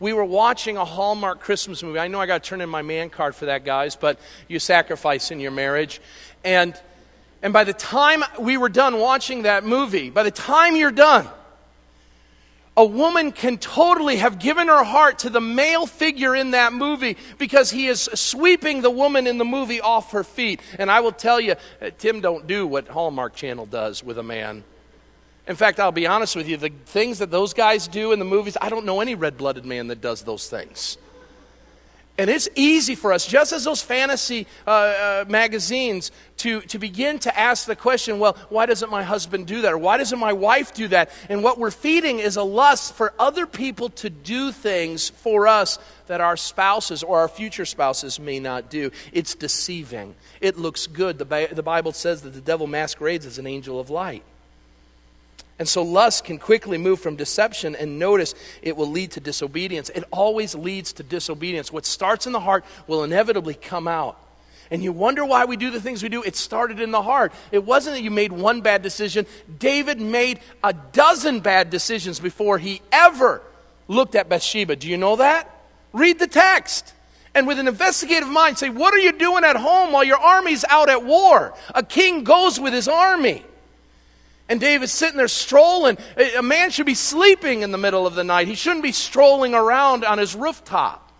We were watching a Hallmark Christmas movie. I know I got to turn in my man card for that, guys, but you sacrifice in your marriage. And, and by the time we were done watching that movie, by the time you're done, a woman can totally have given her heart to the male figure in that movie because he is sweeping the woman in the movie off her feet. And I will tell you, uh, Tim don't do what Hallmark Channel does with a man. In fact, I'll be honest with you, the things that those guys do in the movies, I don't know any red blooded man that does those things. And it's easy for us, just as those fantasy uh, uh, magazines, to, to begin to ask the question, well, why doesn't my husband do that? Or why doesn't my wife do that? And what we're feeding is a lust for other people to do things for us that our spouses or our future spouses may not do. It's deceiving. It looks good. The, the Bible says that the devil masquerades as an angel of light. And so lust can quickly move from deception, and notice it will lead to disobedience. It always leads to disobedience. What starts in the heart will inevitably come out. And you wonder why we do the things we do. It started in the heart. It wasn't that you made one bad decision. David made a dozen bad decisions before he ever looked at Bathsheba. Do you know that? Read the text. And with an investigative mind, say, What are you doing at home while your army's out at war? A king goes with his army. And David's sitting there strolling. A man should be sleeping in the middle of the night. He shouldn't be strolling around on his rooftop.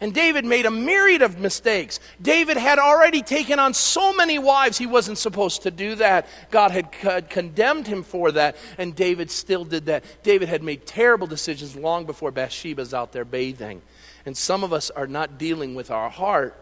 And David made a myriad of mistakes. David had already taken on so many wives, he wasn't supposed to do that. God had condemned him for that, and David still did that. David had made terrible decisions long before Bathsheba's out there bathing. And some of us are not dealing with our heart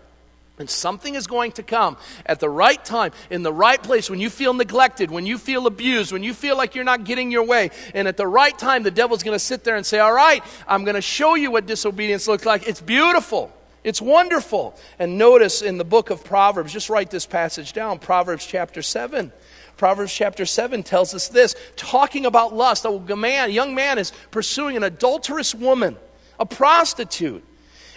and something is going to come at the right time, in the right place, when you feel neglected, when you feel abused, when you feel like you're not getting your way. And at the right time, the devil's going to sit there and say, All right, I'm going to show you what disobedience looks like. It's beautiful. It's wonderful. And notice in the book of Proverbs, just write this passage down Proverbs chapter 7. Proverbs chapter 7 tells us this talking about lust. A man, a young man is pursuing an adulterous woman, a prostitute.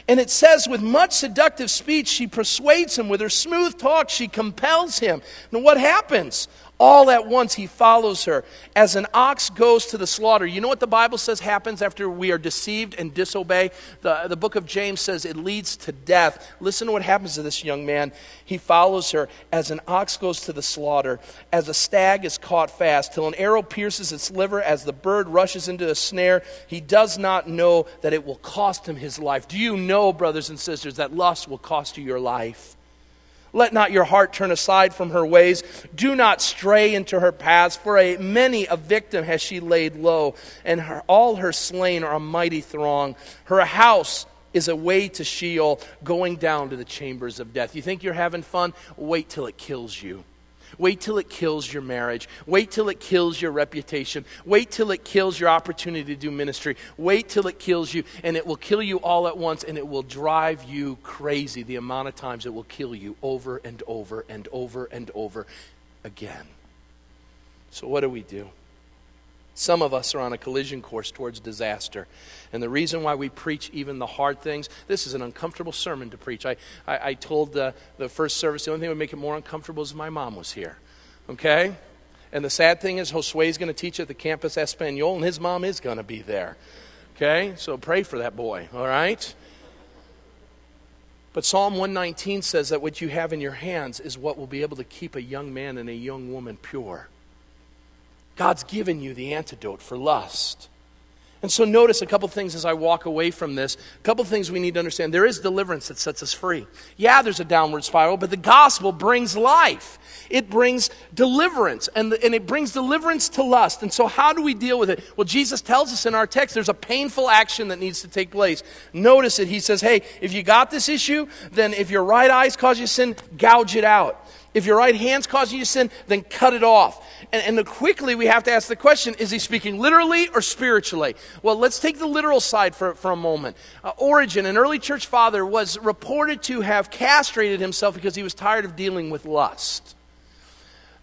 And it says, with much seductive speech, she persuades him. With her smooth talk, she compels him. Now, what happens? All at once he follows her as an ox goes to the slaughter. You know what the Bible says happens after we are deceived and disobey? The, the book of James says it leads to death. Listen to what happens to this young man. He follows her as an ox goes to the slaughter, as a stag is caught fast, till an arrow pierces its liver, as the bird rushes into a snare. He does not know that it will cost him his life. Do you know, brothers and sisters, that lust will cost you your life? Let not your heart turn aside from her ways. Do not stray into her paths, for a many a victim has she laid low, and her, all her slain are a mighty throng. Her house is a way to Sheol, going down to the chambers of death. You think you're having fun? Wait till it kills you. Wait till it kills your marriage. Wait till it kills your reputation. Wait till it kills your opportunity to do ministry. Wait till it kills you, and it will kill you all at once, and it will drive you crazy the amount of times it will kill you over and over and over and over again. So, what do we do? Some of us are on a collision course towards disaster. And the reason why we preach even the hard things, this is an uncomfortable sermon to preach. I, I, I told the, the first service the only thing that would make it more uncomfortable is my mom was here. Okay? And the sad thing is, Josue is going to teach at the Campus Espanol, and his mom is going to be there. Okay? So pray for that boy, all right? But Psalm 119 says that what you have in your hands is what will be able to keep a young man and a young woman pure. God's given you the antidote for lust. And so notice a couple things as I walk away from this. A couple things we need to understand. There is deliverance that sets us free. Yeah, there's a downward spiral, but the gospel brings life. It brings deliverance, and, the, and it brings deliverance to lust. And so how do we deal with it? Well, Jesus tells us in our text there's a painful action that needs to take place. Notice it. He says, hey, if you got this issue, then if your right eyes cause you sin, gouge it out. If your right hand's causing you sin, then cut it off. And, and quickly we have to ask the question is he speaking literally or spiritually? Well, let's take the literal side for, for a moment. Uh, Origen, an early church father, was reported to have castrated himself because he was tired of dealing with lust.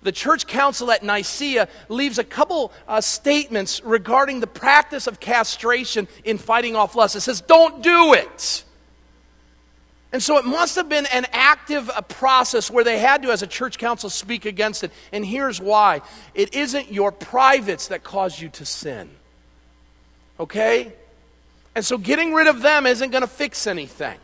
The church council at Nicaea leaves a couple uh, statements regarding the practice of castration in fighting off lust. It says, don't do it. And so it must have been an active uh, process where they had to, as a church council, speak against it. And here's why it isn't your privates that cause you to sin. Okay? And so getting rid of them isn't going to fix anything.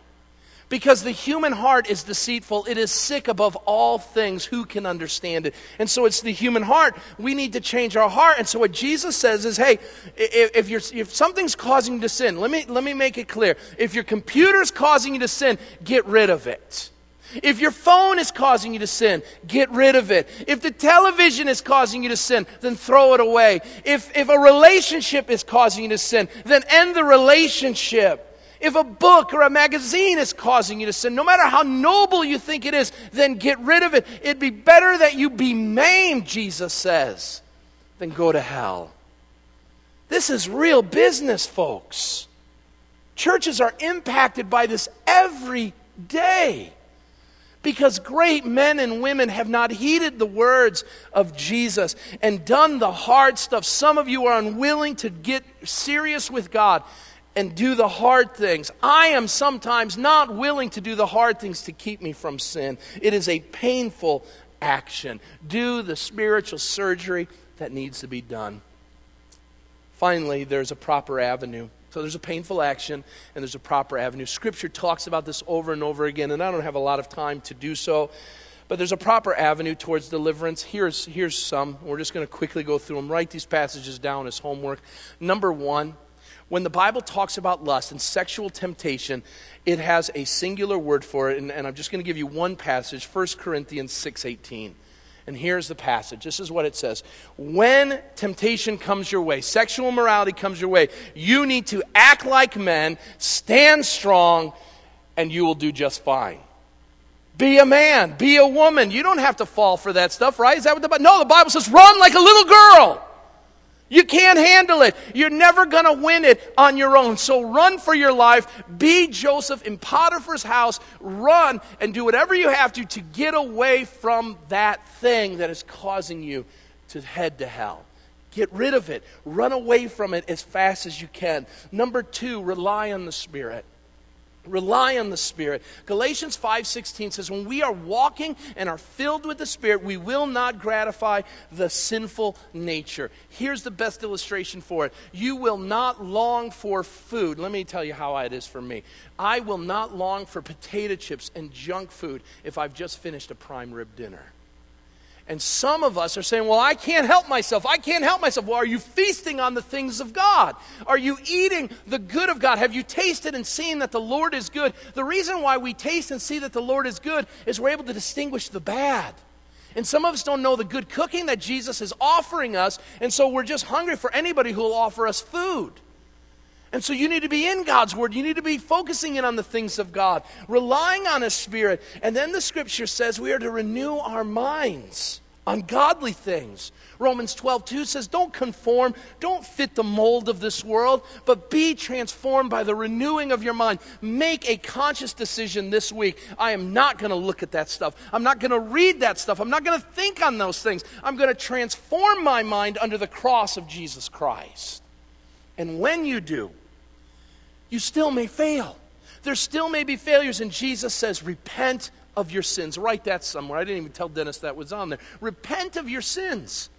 Because the human heart is deceitful. It is sick above all things. Who can understand it? And so it's the human heart. We need to change our heart. And so what Jesus says is, hey, if, you're, if something's causing you to sin, let me, let me make it clear. If your computer's causing you to sin, get rid of it. If your phone is causing you to sin, get rid of it. If the television is causing you to sin, then throw it away. If, if a relationship is causing you to sin, then end the relationship. If a book or a magazine is causing you to sin, no matter how noble you think it is, then get rid of it. It'd be better that you be maimed, Jesus says, than go to hell. This is real business, folks. Churches are impacted by this every day because great men and women have not heeded the words of Jesus and done the hard stuff. Some of you are unwilling to get serious with God and do the hard things. I am sometimes not willing to do the hard things to keep me from sin. It is a painful action. Do the spiritual surgery that needs to be done. Finally, there's a proper avenue. So there's a painful action and there's a proper avenue. Scripture talks about this over and over again, and I don't have a lot of time to do so. But there's a proper avenue towards deliverance. Here's, here's some. We're just going to quickly go through them. Write these passages down as homework. Number one, when the Bible talks about lust and sexual temptation, it has a singular word for it, and, and I'm just going to give you one passage, 1 Corinthians 6.18. And here's the passage. This is what it says. When temptation comes your way, sexual morality comes your way, you need to act like men, stand strong, and you will do just fine. Be a man, be a woman. You don't have to fall for that stuff, right? Is that what the Bible? No, the Bible says run like a little girl. You can't handle it. You're never going to win it on your own. So run for your life. Be Joseph in Potiphar's house. Run and do whatever you have to to get away from that thing that is causing you to head to hell. Get rid of it. Run away from it as fast as you can. Number two, rely on the Spirit. Rely on the Spirit. Galatians 5:16 says when we are walking and are filled with the Spirit, we will not gratify the sinful nature. Here's the best illustration for it. You will not long for food. Let me tell you how it is for me. I will not long for potato chips and junk food if I've just finished a prime rib dinner. And some of us are saying, Well, I can't help myself. I can't help myself. Well, are you feasting on the things of God? Are you eating the good of God? Have you tasted and seen that the Lord is good? The reason why we taste and see that the Lord is good is we're able to distinguish the bad. And some of us don't know the good cooking that Jesus is offering us, and so we're just hungry for anybody who will offer us food. And so you need to be in God's Word. You need to be focusing in on the things of God, relying on His Spirit. And then the Scripture says we are to renew our minds on godly things. Romans 12, 2 says, Don't conform, don't fit the mold of this world, but be transformed by the renewing of your mind. Make a conscious decision this week. I am not going to look at that stuff. I'm not going to read that stuff. I'm not going to think on those things. I'm going to transform my mind under the cross of Jesus Christ. And when you do, you still may fail. There still may be failures, and Jesus says, Repent of your sins. Write that somewhere. I didn't even tell Dennis that was on there. Repent of your sins.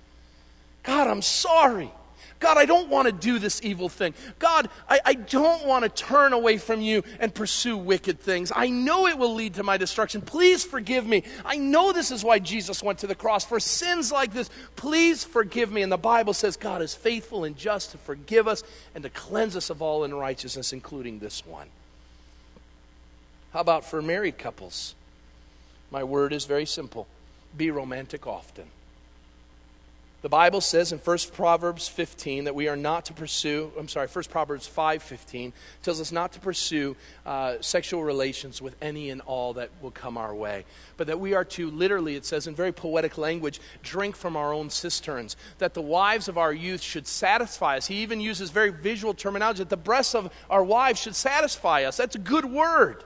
God, I'm sorry. God, I don't want to do this evil thing. God, I, I, don't want to turn away from you and pursue wicked things. I know it will lead to my destruction. Please forgive me. I know this is why Jesus went to the cross for sins like this. Please forgive me. And the Bible says God is faithful and just to forgive us and to cleanse us of all unrighteousness, including this one. How about for married couples? My word is very simple be romantic often. The Bible says in 1 Proverbs 15 that we are not to pursue, I'm sorry, 1 Proverbs 5.15 tells us not to pursue uh, sexual relations with any and all that will come our way. But that we are to, literally, it says in very poetic language, drink from our own cisterns. That the wives of our youth should satisfy us. He even uses very visual terminology that the breasts of our wives should satisfy us. That's a good word.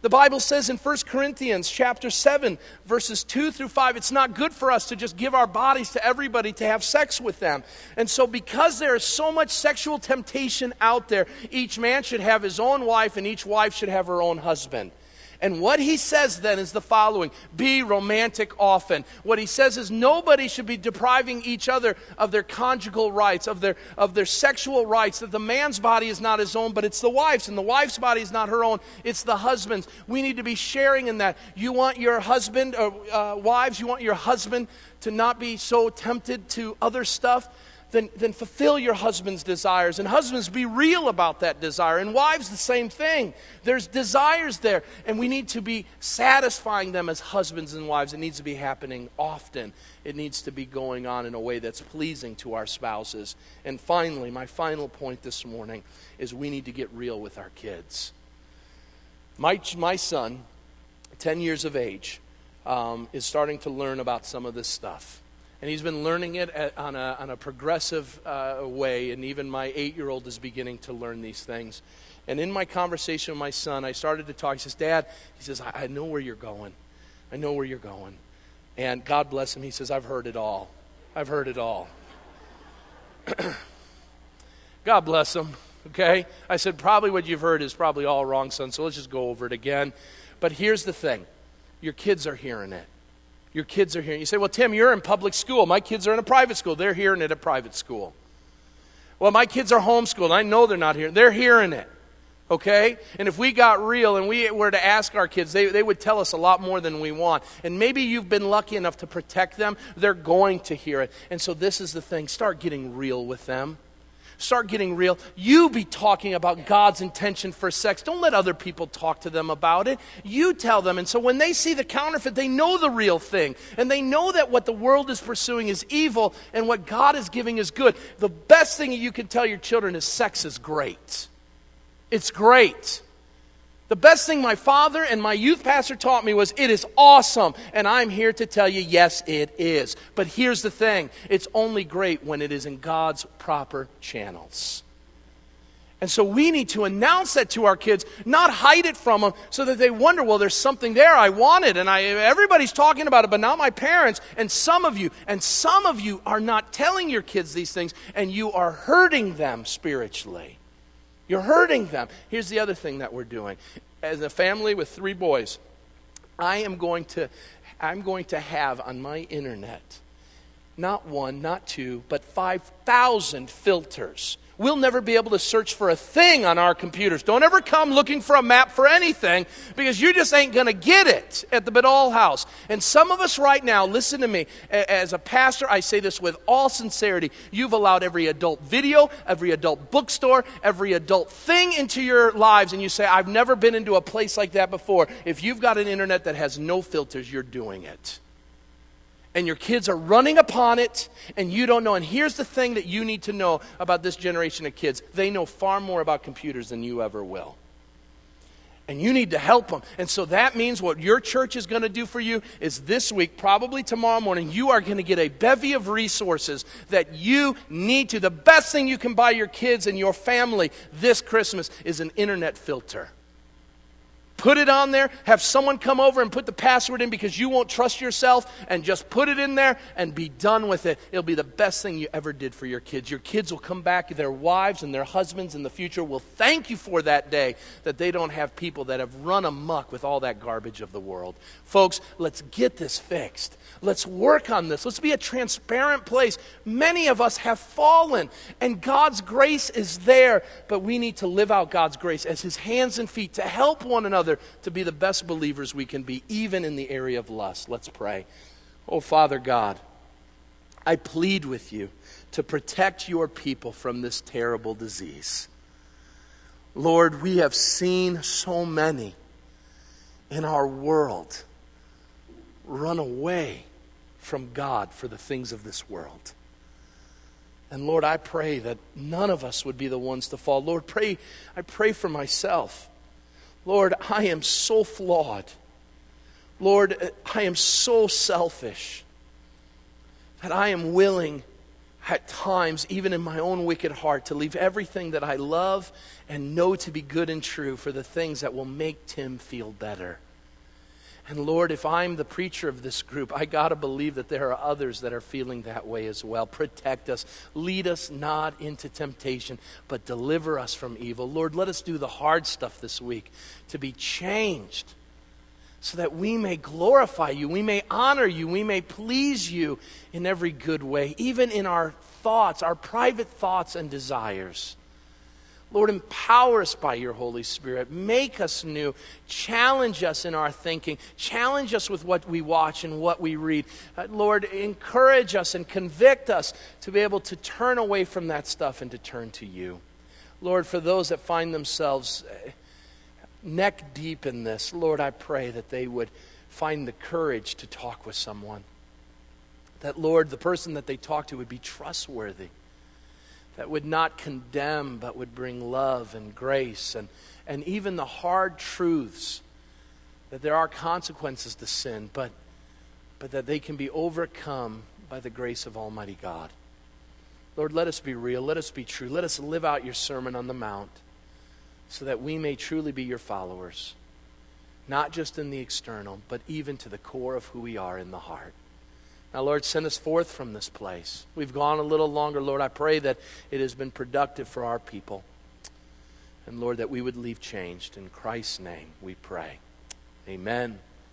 The Bible says in 1 Corinthians chapter 7 verses 2 through 5 it's not good for us to just give our bodies to everybody to have sex with them. And so because there is so much sexual temptation out there, each man should have his own wife and each wife should have her own husband. And what he says then is the following be romantic often. What he says is nobody should be depriving each other of their conjugal rights, of their, of their sexual rights, that the man's body is not his own, but it's the wife's, and the wife's body is not her own, it's the husband's. We need to be sharing in that. You want your husband, or uh, wives, you want your husband to not be so tempted to other stuff then, then fulfill your husband's desires. And husbands, be real about that desire. And wives, the same thing. There's desires there, and we need to be satisfying them as husbands and wives. It needs to be happening often. It needs to be going on in a way that's pleasing to our spouses. And finally, my final point this morning is we need to get real with our kids. My, my son, 10 years of age, um, is starting to learn about some of this stuff and he's been learning it at, on, a, on a progressive uh, way. And even my eight year old is beginning to learn these things. And in my conversation with my son, I started to talk. He says, Dad, he says, I, I know where you're going. I know where you're going. And God bless him. He says, I've heard it all. I've heard it all. God bless him. Okay? I said, probably what you've heard is probably all wrong, son. So let's just go over it again. But here's the thing your kids are hearing it. Your kids are hearing. You say, well, Tim, you're in public school. My kids are in a private school. They're hearing it at private school. Well, my kids are homeschooled. I know they're not hearing. They're hearing it. Okay? And if we got real and we were to ask our kids, they, they would tell us a lot more than we want. And maybe you've been lucky enough to protect them. They're going to hear it. And so this is the thing start getting real with them start getting real. You be talking about God's intention for sex. Don't let other people talk to them about it. You tell them. And so when they see the counterfeit, they know the real thing. And they know that what the world is pursuing is evil and what God is giving is good. The best thing you can tell your children is sex is great. It's great. The best thing my father and my youth pastor taught me was it is awesome. And I'm here to tell you, yes, it is. But here's the thing it's only great when it is in God's proper channels. And so we need to announce that to our kids, not hide it from them so that they wonder, well, there's something there. I want it. And I, everybody's talking about it, but not my parents. And some of you, and some of you are not telling your kids these things, and you are hurting them spiritually. You're hurting them. Here's the other thing that we're doing. As a family with three boys, I am going to I'm going to have on my internet not one, not two, but 5,000 filters we'll never be able to search for a thing on our computers. Don't ever come looking for a map for anything because you just ain't going to get it at the Badal house. And some of us right now, listen to me, as a pastor, I say this with all sincerity. You've allowed every adult video, every adult bookstore, every adult thing into your lives, and you say, I've never been into a place like that before. If you've got an internet that has no filters, you're doing it and your kids are running upon it and you don't know. And here's the thing that you need to know about this generation of kids they know far more about computers than you ever will. And you need to help them. And so that means what your church is going to do for you is this week, probably tomorrow morning, you are going to get a bevy of resources that you need to. The best thing you can buy your kids and your family this Christmas is an internet filter. Put it on there, have someone come over and put the password in because you won't trust yourself, and just put it in there and be done with it. It'll be the best thing you ever did for your kids. Your kids will come back, their wives and their husbands in the future will thank you for that day that they don't have people that have run amuck with all that garbage of the world. Folks, let's get this fixed. Let's work on this. Let's be a transparent place. Many of us have fallen, and God's grace is there, but we need to live out God's grace as His hands and feet to help one another to be the best believers we can be, even in the area of lust. Let's pray. Oh, Father God, I plead with you to protect your people from this terrible disease. Lord, we have seen so many in our world run away from God for the things of this world. And Lord, I pray that none of us would be the ones to fall. Lord, pray, I pray for myself. Lord, I am so flawed. Lord, I am so selfish that I am willing at times, even in my own wicked heart, to leave everything that I love and know to be good and true for the things that will make Tim feel better. And Lord, if I'm the preacher of this group, I got to believe that there are others that are feeling that way as well. Protect us. Lead us not into temptation, but deliver us from evil. Lord, let us do the hard stuff this week to be changed so that we may glorify you, we may honor you, we may please you in every good way, even in our thoughts, our private thoughts and desires. Lord, empower us by your Holy Spirit. Make us new. Challenge us in our thinking. Challenge us with what we watch and what we read. Uh, Lord, encourage us and convict us to be able to turn away from that stuff and to turn to you. Lord, for those that find themselves uh, neck deep in this, Lord, I pray that they would find the courage to talk with someone. That, Lord, the person that they talk to would be trustworthy that would not condemn, but would bring love and grace and, and even the hard truths that there are consequences to sin, but, but that they can be overcome by the grace of Almighty God. Lord, let us be real. Let us be true. Let us live out your Sermon on the Mount so that we may truly be your followers, not just in the external, but even to the core of who we are in the heart. Now, Lord, send us forth from this place. We've gone a little longer, Lord. I pray that it has been productive for our people. And Lord, that we would leave changed. In Christ's name we pray. Amen.